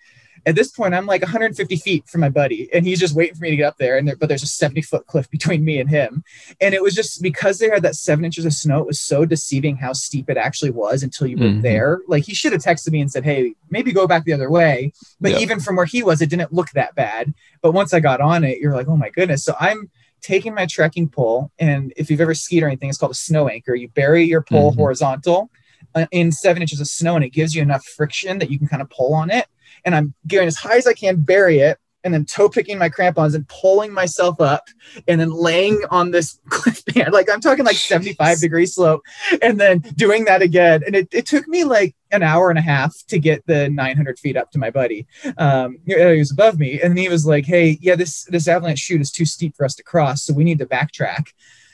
at this point, I'm like 150 feet from my buddy, and he's just waiting for me to get up there. And there, but there's a 70 foot cliff between me and him. And it was just because they had that seven inches of snow, it was so deceiving how steep it actually was until you were Mhm. there. Like he should have texted me and said, Hey, maybe go back the other way. But Yeah. even from where he was, it didn't look that bad. But once I got on it, you're like, Oh my goodness. So I'm taking my trekking pole. And if you've ever skied or anything, it's called a snow anchor. You bury your pole Mhm. horizontal uh, in seven inches of snow, and it gives you enough friction that you can kind of pull on it. And I'm going as high as I can, bury it, and then toe picking my crampons and pulling myself up and then laying on this cliff band. Like I'm talking like 75 degree slope and then doing that again. And it, it took me like an hour and a half to get the 900 feet up to my buddy. Um, he was above me and he was like, Hey, yeah, this, this avalanche chute is too steep for us to cross. So we need to backtrack.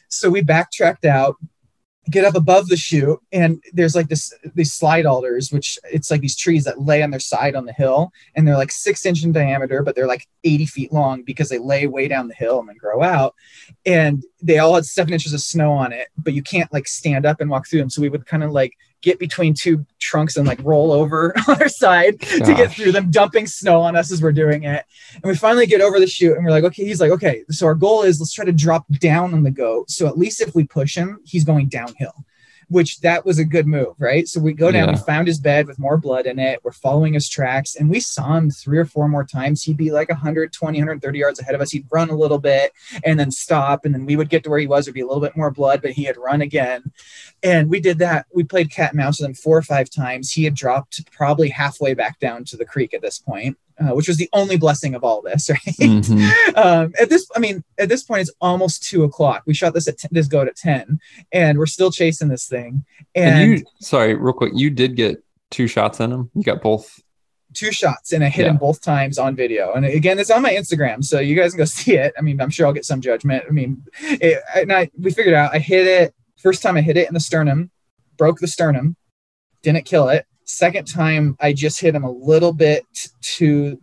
So we backtracked out, get up above the chute and there's like this these slide alders which it's like these trees that lay on their side on the hill and they're like six inch in diameter but they're like 80 feet long because they lay way down the hill and then grow out. And they all had seven inches of snow on it but you can't like stand up and walk through them. So we would kind of like get between two trunks and like roll over on our side to get through them dumping snow on us as we're doing it. And we finally get over the chute and we're like okay he's like okay so our goal is let's try to drop down on the goat. So at least if we push him he's going downhill which that was a good move right? So we go down we found his bed with more blood in it. We're following his tracks and we saw him three or four more times. He'd be like 120 130 yards ahead of us. He'd run a little bit and then stop and then we would get to where he was. There'd be a little bit more blood but he had run again. And we did that. We played cat and mouse with him four or five times. He had dropped probably halfway back down to the creek at this point uh, which was the only blessing of all this right Mhm. um, at this, I mean, at this point, it's almost two o'clock. We shot this at 10, this goat at ten, and we're still chasing this thing. And, And you, sorry, real quick, you did get two shots in him. You got both. two shots, and I hit Yeah. him both times on video. And again, it's on my Instagram, so you guys can go see it. I mean, I'm sure I'll get some judgment. I mean, it, and I we figured out I hit it first time. I hit it in the sternum, broke the sternum, didn't kill it. Second time, I just hit him a little bit to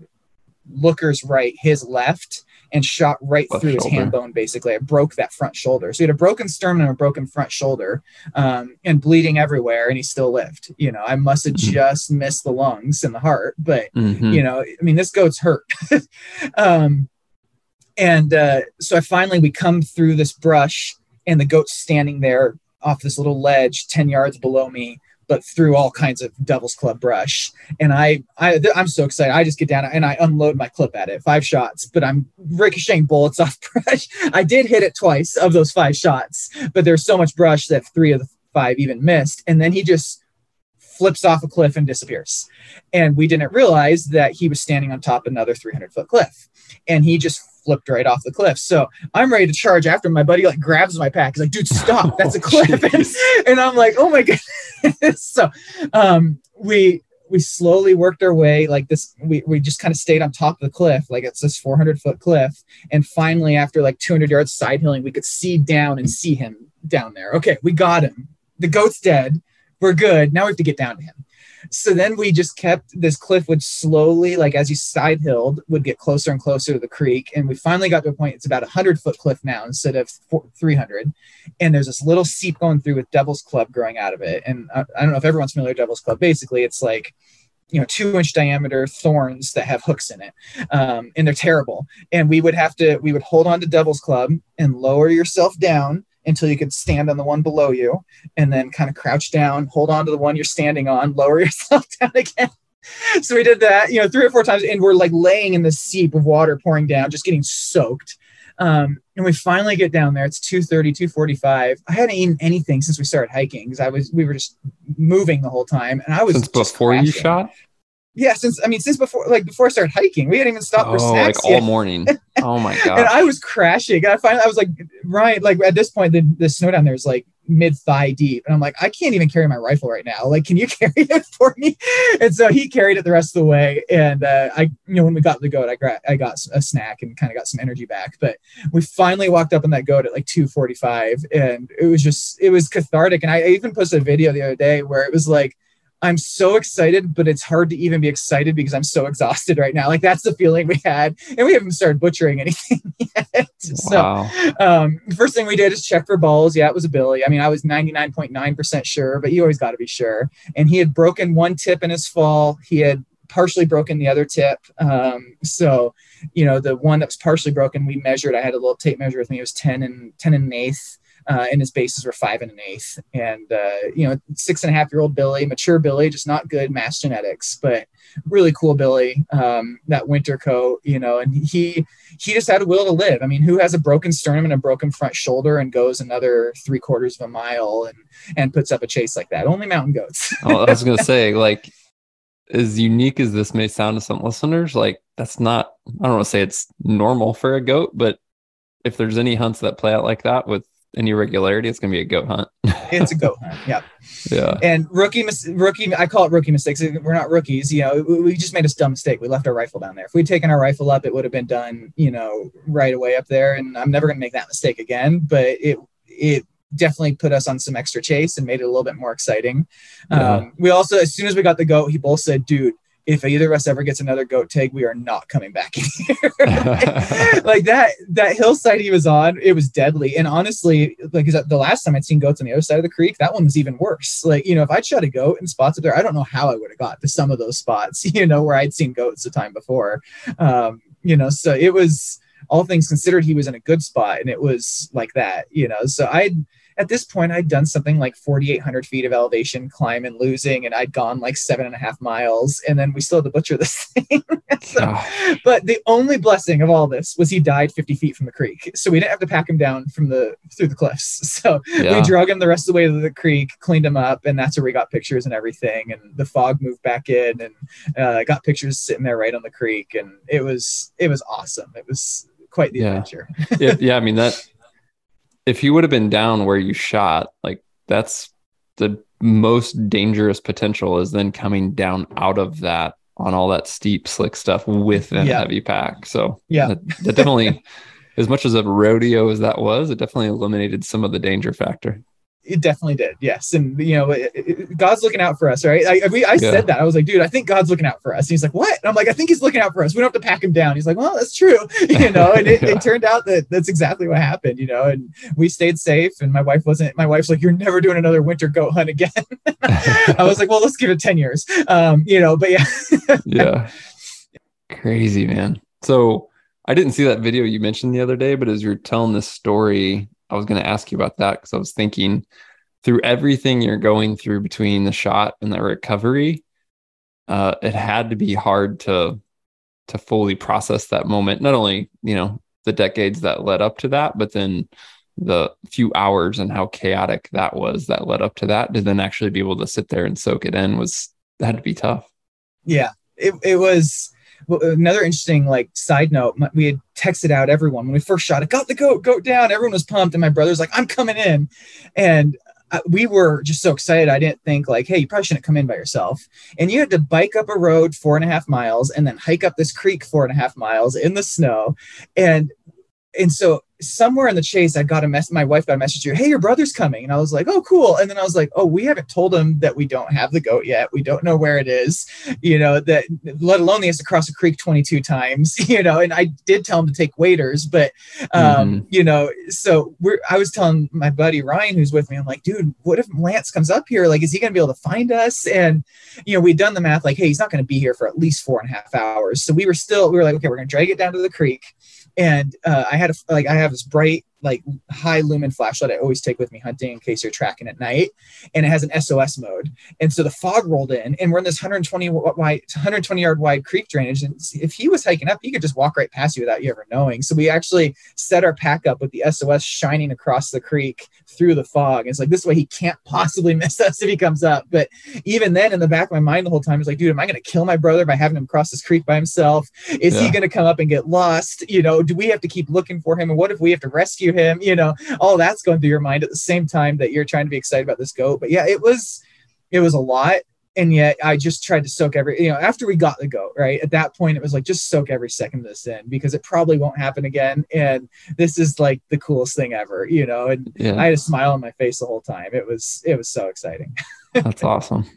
looker's right, his left, and shot right Left through his shoulder. hand bone. Basically, I broke that front shoulder. So he had a broken sternum and a broken front shoulder, um, and bleeding everywhere, and he still lived. You know, I must have Mhm. just missed the lungs and the heart, but Mhm. you know, I mean, this goat's hurt. um, and uh, so I finally we come through this brush, and the goat's standing there off this little ledge, ten yards below me, but through all kinds of Devil's Club brush. And I, I I'm so excited. I just get down and I unload my clip at it, five shots, but I'm ricocheting bullets off brush. I did hit it twice of those five shots, but there's so much brush that three of the five even missed. And then he just flips off a cliff and disappears. And we didn't realize that he was standing on top of another 300 foot cliff. And he just flipped right off the cliff. So I'm ready to charge after my buddy like grabs my pack. He's like, dude, stop. That's a cliff. and, and I'm like, oh my goodness. so um we we slowly worked our way like this we, we just kind of stayed on top of the cliff like it's this 400 foot cliff and finally after like 200 yards side hilling we could see down and see him down there okay we got him the goat's dead we're good now we have to get down to him so then we just kept this cliff which slowly like as you side hilled would get closer and closer to the creek. And we finally got to a point it's about a 100 foot cliff now instead of four- 300 and there's this little seep going through with devil's club growing out of it. And I, I don't know if everyone's familiar with devil's club. Basically it's like you know two inch diameter thorns that have hooks in it um, and they're terrible. And we would have to we would hold on to devil's club and lower yourself down until you could stand on the one below you and then kind of crouch down hold on to the one you're standing on lower yourself down again. So we did that you know three or four times and we're like laying in this seep of water pouring down just getting soaked. Um, and we finally get down there. It's 2.30 2.45 i hadn't eaten anything since we started hiking because i was we were just moving the whole time and i was before you shot? Yeah since i mean since before like before i started hiking we hadn't even stopped for Oh, snacks like all morning. Oh my god! and. I was crashing. And I finally, I was like, Ryan, like at this point, the, the snow down there is like mid thigh deep. And I'm like, I can't even carry my rifle right now. Like, can you carry it for me? And so he carried it the rest of the way. And uh, I, you know, when we got the goat, I got, I got a snack and kind of got some energy back. But we finally walked up on that goat at like 245. And it was just, it was cathartic. And I even posted a video the other day where it was like, I'm so excited, but it's hard to even be excited because I'm so exhausted right now. Like that's the feeling we had, and we haven't started butchering anything yet. So um, first thing we did is check for balls. Yeah, it was a Billy. I mean, I was 99.9% sure, but you always got to be sure. And he had broken one tip in his fall. He had partially broken the other tip. Um, so, you know, the one that was partially broken, we measured. I had a little tape measure with me. It was 10 and 10 and an eighth. Uh, and his bases were five and an eighth. And, uh, you know, six and a half year old Billy, mature Billy, just not good mass genetics, but really cool Billy. Um, that winter coat, you know, and he, he just had a will to live. I mean, who has a broken sternum and a broken front shoulder and goes another three quarters of a mile and and puts up a chase like that? Only mountain goats. Oh, I was gonna say, like, as unique as this may sound to some listeners, like that's not. I don't want to say it's normal for a goat, but if there's any hunts that play out like that with any regularity, it's gonna be a goat hunt. it's a goat hunt. Yeah. yeah. And rookie, mis- rookie, I call it rookie mistakes. We're not rookies, you know. We, we just made a dumb mistake. We left our rifle down there. If we'd taken our rifle up, it would have been done, you know, right away up there. And I'm never going to make that mistake again. But it it definitely put us on some extra chase and made it a little bit more exciting. Yeah. Um, we also, as soon as we got the goat, he both said, "Dude, if either of us ever gets another goat tag, we are not coming back in here." like that that hillside he was on, it was deadly. And honestly, like is that the last time I'd seen goats on the other side of the creek, that one was even worse. Like you know, if I'd shot a goat in spots up there, I don't know how I would have got to some of those spots. You know, where I'd seen goats the time before. Um, you know, so it was all things considered, he was in a good spot, and it was like that. You know, so I at this point I'd done something like 4,800 feet of elevation climb and losing, and I'd gone like seven and a half miles, and then we still had to butcher this thing. so, Gosh. but the only blessing of all this was he died 50 feet from the creek, so we didn't have to pack him down from the through the cliffs. So Yeah. we drug him the rest of the way to the creek, cleaned him up, and that's where we got pictures and everything. And the fog moved back in, and uh, got pictures sitting there right on the creek, and it was it was awesome. It was quite the Yeah. adventure. yeah, yeah, I mean that if you would have been down where you shot, like that's the most dangerous potential is then coming down out of that on all that steep slick stuff Yeah. a heavy pack. So Yeah. that, that definitely as much as a rodeo as that was, it definitely eliminated some of the danger factor. It definitely did. Yes. And, you know, it, it, God's looking out for us, right? I, we, I yeah. said that. I was like, dude, I think God's looking out for us. And he's like, what? And I'm like, I think he's looking out for us. We don't have to pack him down. He's like, well, that's true. You know, and it, yeah. it turned out that that's exactly what happened, you know, and we stayed safe. And my wife wasn't, my wife's like, you're never doing another winter goat hunt again. I was like, well, let's give it 10 years. Um, you know, but yeah. yeah. Crazy, man. So I didn't see that video you mentioned the other day, but as you're telling this story, I was going to ask you about that because I was thinking through everything you're going through between the shot and the recovery, uh, it had to be hard to to fully process that moment. Not only you know the decades that led up to that, but then the few hours and how chaotic that was that led up to that. To then actually be able to sit there and soak it in was that had to be tough. Yeah, it it was well, another interesting like side note we had texted out everyone. When we first shot it got the goat goat down everyone was pumped and my brother's like i'm coming in. And uh, we were just so excited i didn't think like hey you probably shouldn't come in by yourself. And you had to bike up a road four and a half miles and then hike up this creek four and a half miles in the snow. And and so somewhere in the chase, I got a mess. My wife got a message to, hey, your brother's coming. And I was like, oh, cool. And then I was like, oh, we haven't told him that we don't have the goat yet. We don't know where it is, you know, that let alone he has to cross a creek 22 times, you know, and I did tell him to take waders, but, um, mm-hmm. you know, so we're, I was telling my buddy Ryan, who's with me, I'm like, dude, what if Lance comes up here? Like, is he going to be able to find us? And, you know, we'd done the math, like, hey, he's not going to be here for at least four and a half hours. So we were still, we were like, okay, we're going to drag it down to the creek and uh, I had a, like I have this bright like high lumen flashlight I always take with me hunting in case you're tracking at night, and it has an SOS mode. And so the fog rolled in, and we're in this 120 wide, 120 yard wide creek drainage. And if he was hiking up, he could just walk right past you without you ever knowing. So we actually set our pack up with the SOS shining across the creek through the fog. It's like this way he can't possibly miss us if he comes up. But even then, in the back of my mind the whole time is like, dude, am I going to kill my brother by having him cross this creek by himself? Is yeah. he going to come up and get lost? You know, do we have to keep looking for him? And what if we have to rescue him? You know, all that's going through your mind at the same time that you're trying to be excited about this goat. But yeah, it was it was a lot. And yet I just tried to soak every, you know, after we got the goat, right? At that point, it was like, just soak every second of this in because it probably won't happen again. And this is like the coolest thing ever, you know? And yeah. I had a smile on my face the whole time. It was, it was so exciting. That's awesome.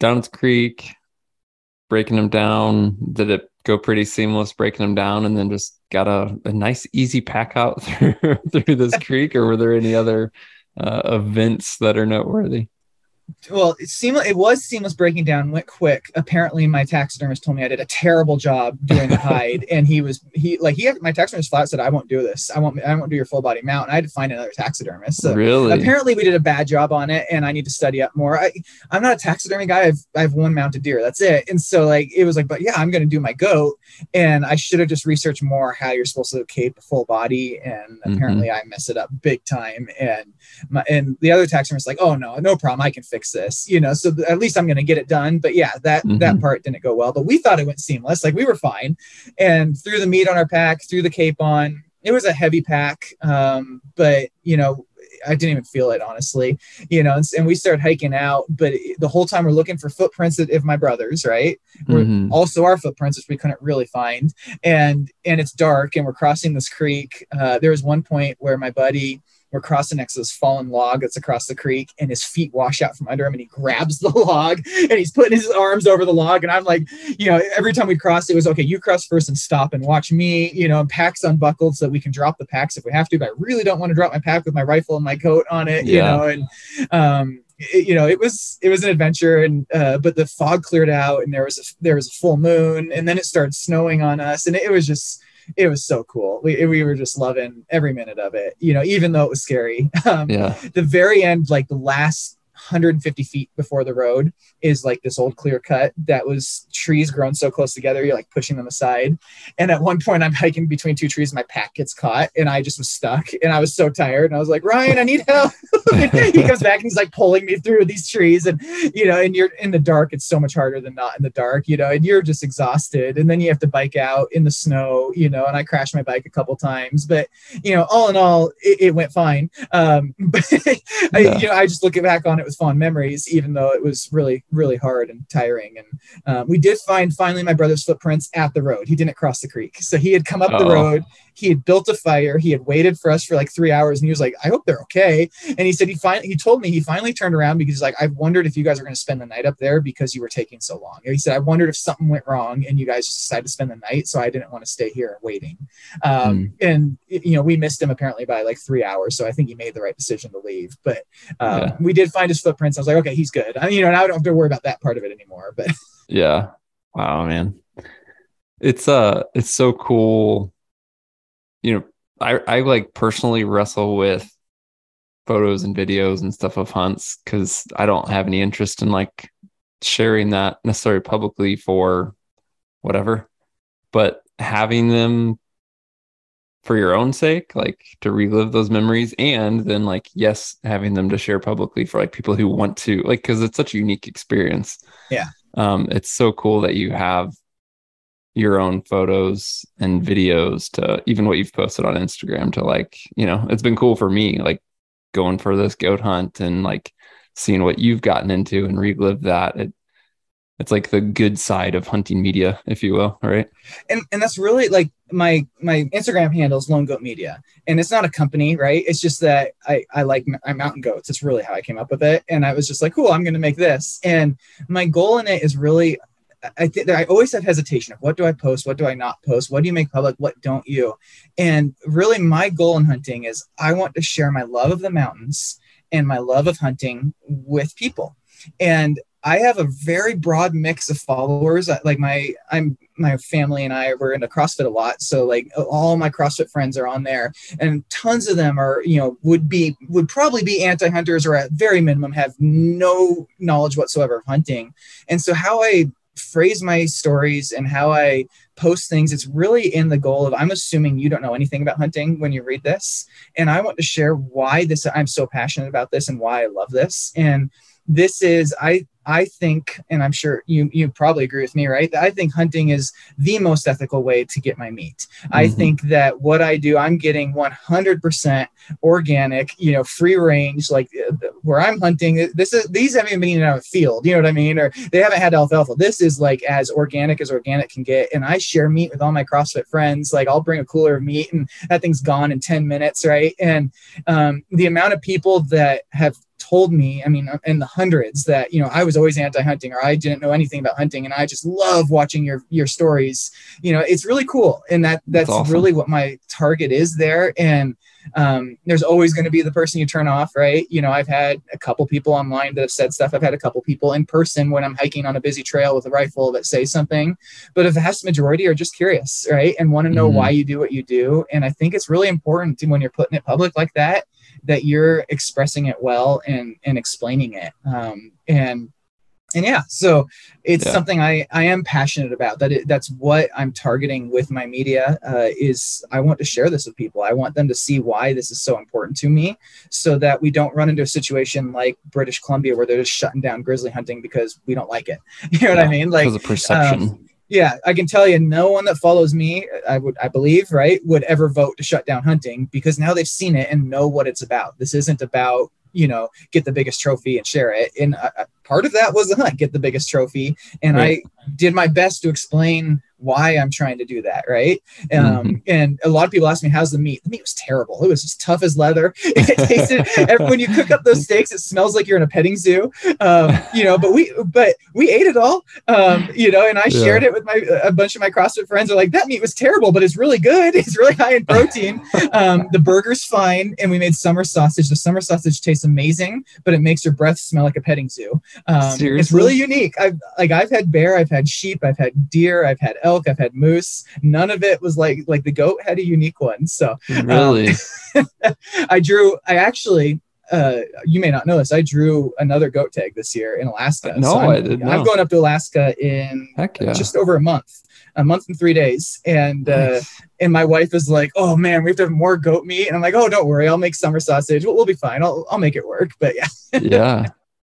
Down at creek, breaking them down. Did it go pretty seamless breaking them down and then just got a, a nice easy pack out through through this creek or were there any other uh, events that are noteworthy well, it seamless. It was seamless breaking down. Went quick. Apparently, my taxidermist told me I did a terrible job doing the hide, and he was he like he had my taxidermist flat said I won't do this. I won't I won't do your full body mount. And I had to find another taxidermist. So really, apparently, we did a bad job on it, and I need to study up more. I I'm not a taxidermy guy. I've I've one mounted deer. That's it. And so like it was like, but yeah, I'm gonna do my goat, and I should have just researched more how you're supposed to cape a full body, and mm-hmm. apparently mm-hmm. I mess it up big time. And my and the other taxidermist like, oh no, no problem, I can fix fix this, you know, so th- at least I'm going to get it done. But yeah, that, mm-hmm. that part didn't go well, but we thought it went seamless. Like we were fine. And threw the meat on our pack, threw the cape on, it was a heavy pack. Um, but you know, I didn't even feel it honestly, you know, and, and we started hiking out, but the whole time we're looking for footprints of, my brothers, right? Mm-hmm. also our footprints, which we couldn't really find. And, and it's dark and we're crossing this creek. Uh, there was one point where my buddy, we're crossing next to this fallen log that's across the creek, and his feet wash out from under him, and he grabs the log and he's putting his arms over the log. And I'm like, you know, every time we cross, it was okay, you cross first and stop and watch me, you know, and packs unbuckled so that we can drop the packs if we have to. But I really don't want to drop my pack with my rifle and my coat on it, yeah. you know, and um it, you know it was it was an adventure and uh, but the fog cleared out and there was a there was a full moon and then it started snowing on us and it, it was just it was so cool. We, we were just loving every minute of it, you know, even though it was scary. Um, yeah. The very end, like the last 150 feet before the road is like this old clear cut that was trees grown so close together you're like pushing them aside. And at one point i'm hiking between two trees my pack gets caught and i just was stuck and i was so tired and i was like ryan i need help. He comes back and he's like pulling me through these trees and you know and you're in the dark it's so much harder than not in the dark you know and you're just exhausted and then you have to bike out in the snow you know and i crashed my bike a couple times but you know all in all it, it went fine. Um but I, you know i just looking back on it with fond memories, even though it was really, really hard and tiring. And uh, we did find finally my brother's footprints at the road. He didn't cross the creek. So he had come up oh. the road. He had built a fire. He had waited for us for like three hours and he was like, I hope they're okay. And he said he finally, he told me he finally turned around because he's like, I've wondered if you guys are going to spend the night up there because you were taking so long. And he said, I wondered if something went wrong and you guys decided to spend the night. So I didn't want to stay here waiting. Um, mm. And, you know, we missed him apparently by like three hours. So I think he made the right decision to leave. But um, yeah. we did find his footprints. I was like, okay, he's good. I, you know, and I don't have to worry about that part of it anymore. But yeah, wow, man, it's uh, it's so cool. You know, I I like personally wrestle with photos and videos and stuff of hunts because I don't have any interest in like sharing that necessarily publicly for whatever, but having them for your own sake, like to relive those memories, and then like yes, having them to share publicly for like people who want to, like because it's such a unique experience. Yeah, um, it's so cool that you have your own photos and videos to even what you've posted on Instagram to like you know it's been cool for me like going for this goat hunt and like seeing what you've gotten into and relive that. It it's like the good side of hunting media, if you will, right? And and that's really like my my Instagram handle is Lone Goat Media, and it's not a company, right? It's just that I I like my mountain goats. It's really how I came up with it, and I was just like, cool, I'm going to make this. And my goal in it is really, I think I always have hesitation of what do I post, what do I not post, what do you make public, what don't you? And really, my goal in hunting is I want to share my love of the mountains and my love of hunting with people. And I have a very broad mix of followers. Like my, I'm my family and I were into CrossFit a lot, so like all my CrossFit friends are on there, and tons of them are, you know, would be would probably be anti-hunters or at very minimum have no knowledge whatsoever of hunting. And so how I phrase my stories and how I post things, it's really in the goal of I'm assuming you don't know anything about hunting when you read this, and I want to share why this I'm so passionate about this and why I love this. And this is I I think, and I'm sure you you probably agree with me, right? I think hunting is the most ethical way to get my meat. Mm-hmm. I think that what I do, I'm getting 100% organic, you know, free range. Like uh, where I'm hunting, this is these haven't even been out of a field, you know what I mean? Or they haven't had alfalfa. This is like as organic as organic can get. And I share meat with all my CrossFit friends. Like I'll bring a cooler of meat, and that thing's gone in 10 minutes, right? And um, the amount of people that have told me, I mean, in the hundreds that, you know, I was always anti-hunting or I didn't know anything about hunting and I just love watching your your stories. You know, it's really cool. And that that's, that's awesome. really what my target is there. And um, there's always going to be the person you turn off, right? You know, I've had a couple people online that have said stuff. I've had a couple people in person when I'm hiking on a busy trail with a rifle that say something, but a vast majority are just curious, right? And want to know mm-hmm. why you do what you do. And I think it's really important to, when you're putting it public like that, that you're expressing it well and and explaining it. Um, and and yeah so it's yeah. something i i am passionate about. That it, that's what i'm targeting with my media uh, is i want to share this with people. I want them to see why this is so important to me so that we don't run into a situation like british columbia where they're just shutting down grizzly hunting because we don't like it. You know yeah, what i mean? Like the perception. um, yeah i can tell you no one that follows me i would i believe right would ever vote to shut down hunting because now they've seen it and know what it's about. This isn't about you know get the biggest trophy and share it. And uh, uh part of that was the hunt get the biggest trophy. And right. i did my best to explain why I'm trying to do that, right? Um, mm-hmm. And a lot of people ask me, "How's the meat?" The meat was terrible. It was as tough as leather. It tasted. when you cook up those steaks, it smells like you're in a petting zoo. Um, you know, but we but we ate it all. Um, you know, and I yeah. shared it with my a bunch of my CrossFit friends. Are like, "That meat was terrible, but it's really good. It's really high in protein. Um, the burger's fine." And we made summer sausage. The summer sausage tastes amazing, but it makes your breath smell like a petting zoo. Um, it's really unique. I've like I've had bear, I've had sheep, I've had deer, I've had elk, I've had moose. None of it was like like the goat had a unique one. So really, um, I drew. I actually. Uh, you may not know this. I drew another goat tag this year in Alaska. No, so I did not. I'm going up to Alaska in yeah. just over a month a month and three days. And uh, and my wife is like, "Oh man, we have to have more goat meat." And I'm like, "Oh, don't worry, I'll make summer sausage. We'll, we'll be fine. I'll I'll make it work." But yeah, yeah,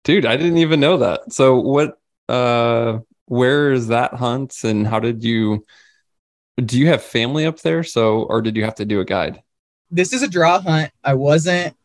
dude, I didn't even know that. So what? Uh, where is that hunt and how did you do you have family up there so or did you have to do a guide this is a draw hunt i wasn't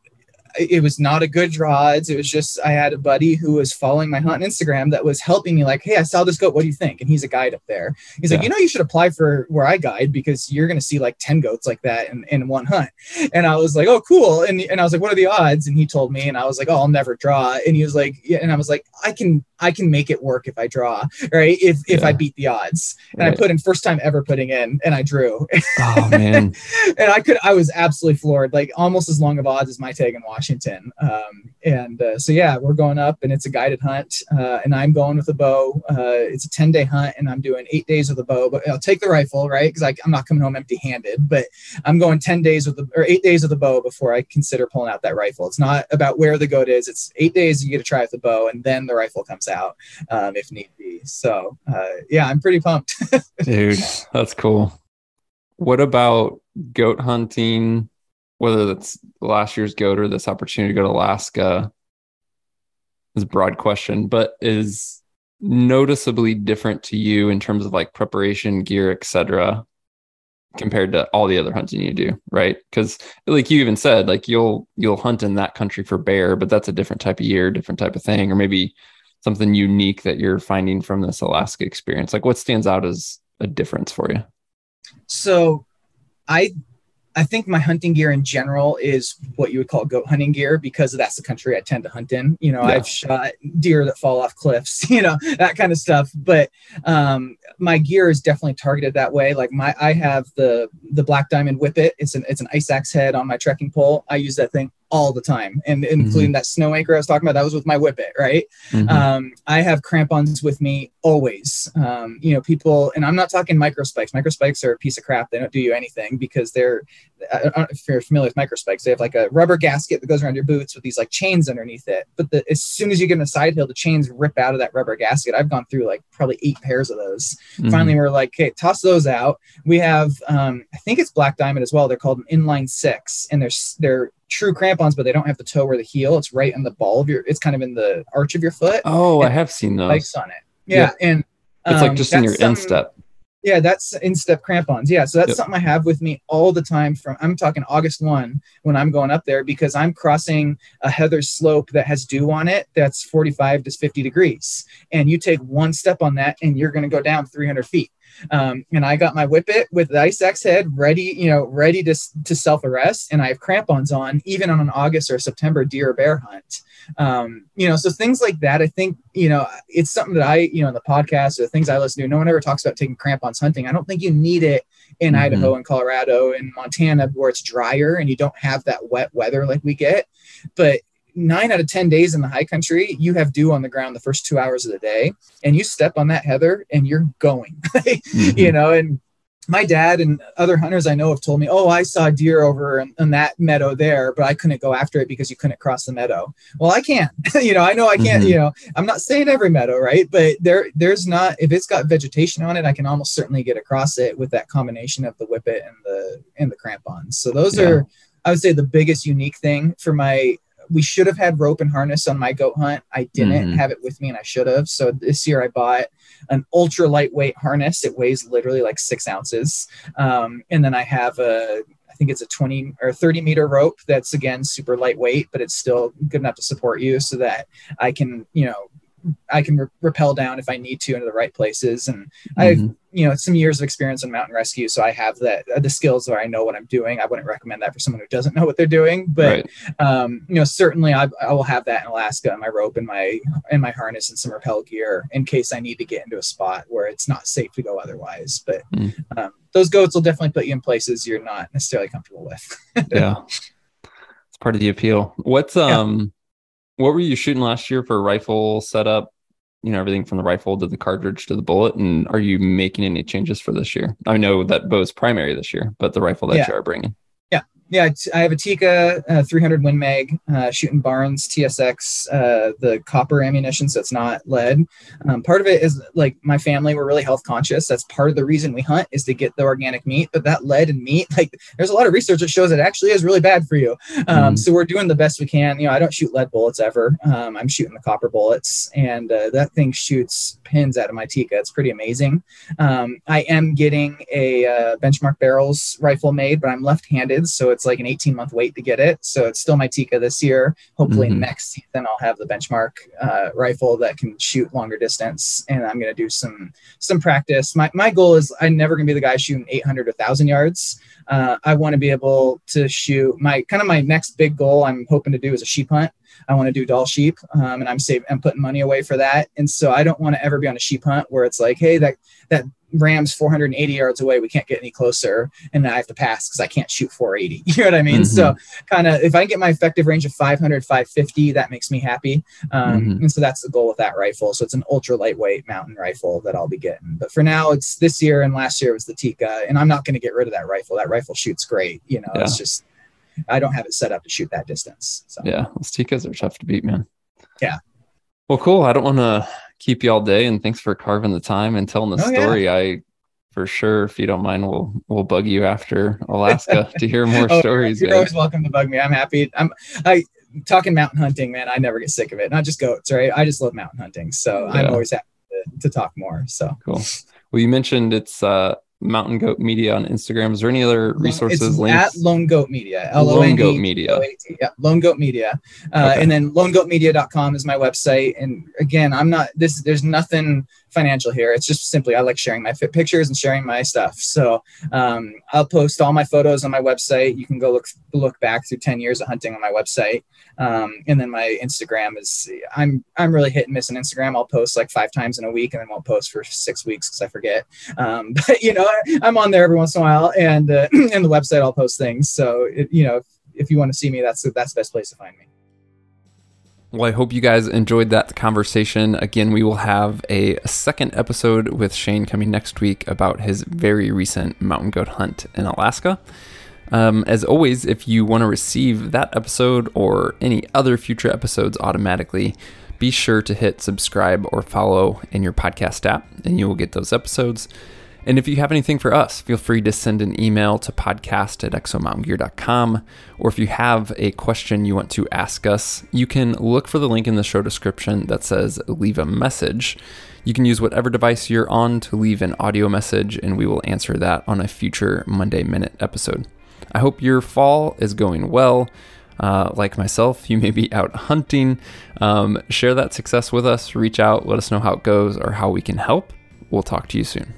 it was not a good draw odds. It was just I had a buddy who was following my hunt on Instagram that was helping me, like, hey, I saw this goat. What do you think? And he's a guide up there. He's yeah. like, you know, you should apply for where I guide because you're gonna see like 10 goats like that in, in one hunt. And I was like, oh, cool. And, and I was like, what are the odds? And he told me, and I was like, oh, I'll never draw. And he was like, yeah, and I was like, I can I can make it work if I draw, right? If if. I beat the odds. And right. I put in first time ever putting in and I drew. Oh man. and I could I was absolutely floored, like almost as long of odds as my tag in Washington. Um, and uh, so yeah, we're going up and it's a guided hunt. Uh, and I'm going with a bow. Uh, it's a 10 day hunt and I'm doing eight days with a bow, but I'll take the rifle, right? Because I'm not coming home empty handed, but I'm going 10 days with the or eight days with the bow before I consider pulling out that rifle. It's not about where the goat is, it's eight days you get to try with the bow and then the rifle comes out um, if need be. So uh, yeah, I'm pretty pumped. Dude, that's cool. What about goat hunting? Whether that's last year's goat or this opportunity to go to Alaska is a broad question, but is noticeably different to you in terms of like preparation, gear, etc compared to all the other hunting you do right because like you even said like you'll you'll hunt in that country for bear but that's a different type of year different type of thing or maybe something unique that you're finding from this Alaska experience? Like what stands out as a difference for you? So I I think my hunting gear in general is what you would call goat hunting gear because that's the country I tend to hunt in. You know, yeah. I've shot deer that fall off cliffs, you know, that kind of stuff. But um, my gear is definitely targeted that way. Like my, I have the the black diamond whippet. It's an it's an ice axe head on my trekking pole. I use that thing all the time and including mm-hmm. that snow anchor I was talking about that was with my whippet right? Mm-hmm. um, I have crampons with me always. Um, you know people and I'm not talking micro spikes micro spikes are a piece of crap. They don't do you anything because they're if you're familiar with micro spikes they have like a rubber gasket that goes around your boots with these like chains underneath it. But the, as soon as you get in a side hill the chains rip out of that rubber gasket. I've gone through like probably eight pairs of those. Mm-hmm. finally we're like okay toss those out. We have um, I think it's black diamond as well. They're called an inline six and they're they're true crampons, but they don't have the toe or the heel. It's right in the ball of your. It's kind of in the arch of your foot. Oh, I have seen those. Spikes on it. Yeah, yeah. and um, it's like um, just in your instep. Yeah, that's instep crampons. Yeah, so that's yep. something I have with me all the time. From I'm talking August one when I'm going up there because I'm crossing a heather slope that has dew on it. That's 45 to 50 degrees, and you take one step on that, and you're going to go down 300 feet. Um, and I got my whippet with the ice axe head ready, you know, ready to, to self arrest. And I have crampons on, even on an August or September deer or bear hunt. Um, you know, so things like that, I think, you know, it's something that I, you know, in the podcast or the things I listen to, no one ever talks about taking crampons hunting. I don't think you need it in mm-hmm. Idaho and Colorado and Montana where it's drier and you don't have that wet weather like we get. But nine out of 10 days in the high country, you have dew on the ground the first two hours of the day, and you step on that heather and you're going, mm-hmm. you know. And my dad and other hunters I know have told me, Oh, I saw deer over in, in, that meadow there, but I couldn't go after it because you couldn't cross the meadow. Well, I can't. you know, I know I can't, mm-hmm. you know, I'm not saying every meadow, right? But there, there's not, if it's got vegetation on it, I can almost certainly get across it with that combination of the whippet and the, and the crampons. So those yeah. are, I would say the biggest unique thing for my we should have had rope and harness on my goat hunt. I didn't mm-hmm. have it with me and I should have. So this year I bought an ultra lightweight harness. It weighs literally like six ounces. Um, and then I have a, I think it's a 20 or 30 meter rope that's again super lightweight, but it's still good enough to support you so that I can, you know, I can re- rappel down if I need to into the right places. And mm-hmm. I've, you know, some years of experience in mountain rescue. So I have that, the skills where I know what I'm doing. I wouldn't recommend that for someone who doesn't know what they're doing, but, right. um, you know, certainly I, I, will have that in Alaska, and my rope and my, and my harness and some rappel gear in case I need to get into a spot where it's not safe to go otherwise. But, mm. um, those goats will definitely put you in places you're not necessarily comfortable with. yeah. It's part of the appeal. What's, um, yeah what were you shooting last year for rifle setup? You know, everything from the rifle to the cartridge to the bullet. And are you making any changes for this year? I know that bow's primary this year, but the rifle that yeah. you are bringing yeah, I have a Tikka uh, 300 Win Mag uh, shooting Barnes TSX, uh, the copper ammunition, so it's not lead. Um, part of it is like my family, we're really health conscious. That's part of the reason we hunt is to get the organic meat. But that lead and meat, like there's a lot of research that shows it actually is really bad for you. Um, mm-hmm. So we're doing the best we can. You know, I don't shoot lead bullets ever. Um, I'm shooting the copper bullets, and uh, that thing shoots pins out of my Tikka. It's pretty amazing. Um, I am getting a uh, benchmark barrels rifle made, but I'm left handed, so it's it's like an 18 month wait to get it. So it's still my Tikka this year. Hopefully Mhm. next season I'll have the benchmark uh, rifle that can shoot longer distance, and I'm gonna do some some practice. My my goal is I'm never gonna be the guy shooting 800 or 1,000 yards. Uh, I want to be able to shoot my kind of my next big goal. I'm hoping to do is a sheep hunt. I want to do Dall sheep, um, and I'm saving, I'm putting money away for that. And so I don't want to ever be on a sheep hunt where it's like, hey, that that ram's 480 yards away, we can't get any closer, and I have to pass because I can't shoot 480. You know what I mean? So kind of if I get my effective range of 500, 550, that makes me happy. Um, Mhm. And so that's the goal with that rifle. So it's an ultra lightweight mountain rifle that I'll be getting. But for now, it's this year and last year was the Tikka, and I'm not going to get rid of that rifle. That rifle shoots great. You know, it's just I don't have it set up to shoot that distance. So Yeah, those Tikkas are tough to beat, man. Yeah. Well, cool. I don't want to keep you all day, and thanks for carving the time and telling the Oh, yeah. story. I, for sure, if you don't mind, we'll we'll bug you after Alaska to hear more Oh, stories. You're man. always welcome to bug me. I'm happy. I'm I talking mountain hunting, man. I never get sick of it. Not just goats, right? I just love mountain hunting. So I'm always happy to, to talk more. So Cool. Well, you mentioned it's uh, Mountain Goat Media on Instagram. Is there any other resources, it's links? at Lone Goat Media. Lone Goat Media. Yeah, Lone Goat Media. Uh, Okay. And then lonegoatmedia.com is my website. And again, I'm not this. There's nothing financial here. It's just simply I like sharing my fit pictures and sharing my stuff. So um, I'll post all my photos on my website. You can go look look back through 10 years of hunting on my website. Um, and then my Instagram is I'm I'm really hit and miss on Instagram. I'll post like five times in a week and then won't post for six weeks because I forget. Um, but you know, I, I'm on there every once in a while, and uh, and the website I'll post things. So it, you know, if, if you want to see me, that's that's the best place to find me. Well, I hope you guys enjoyed that conversation. Again, we will have a second episode with Shane coming next week about his very recent mountain goat hunt in Alaska. Um, as always, if you want to receive that episode or any other future episodes automatically, be sure to hit subscribe or follow in your podcast app, and you will get those episodes. And if you have anything for us, feel free to send an email to podcast at exomountaingear.com. Or if you have a question you want to ask us, you can look for the link in the show description that says leave a message. You can use whatever device you're on to leave an audio message, and we will answer that on a future Monday Minute episode. I hope your fall is going well. Uh, like myself, you may be out hunting. Um, share that success with us. Reach out, let us know how it goes or how we can help. We'll talk to you soon.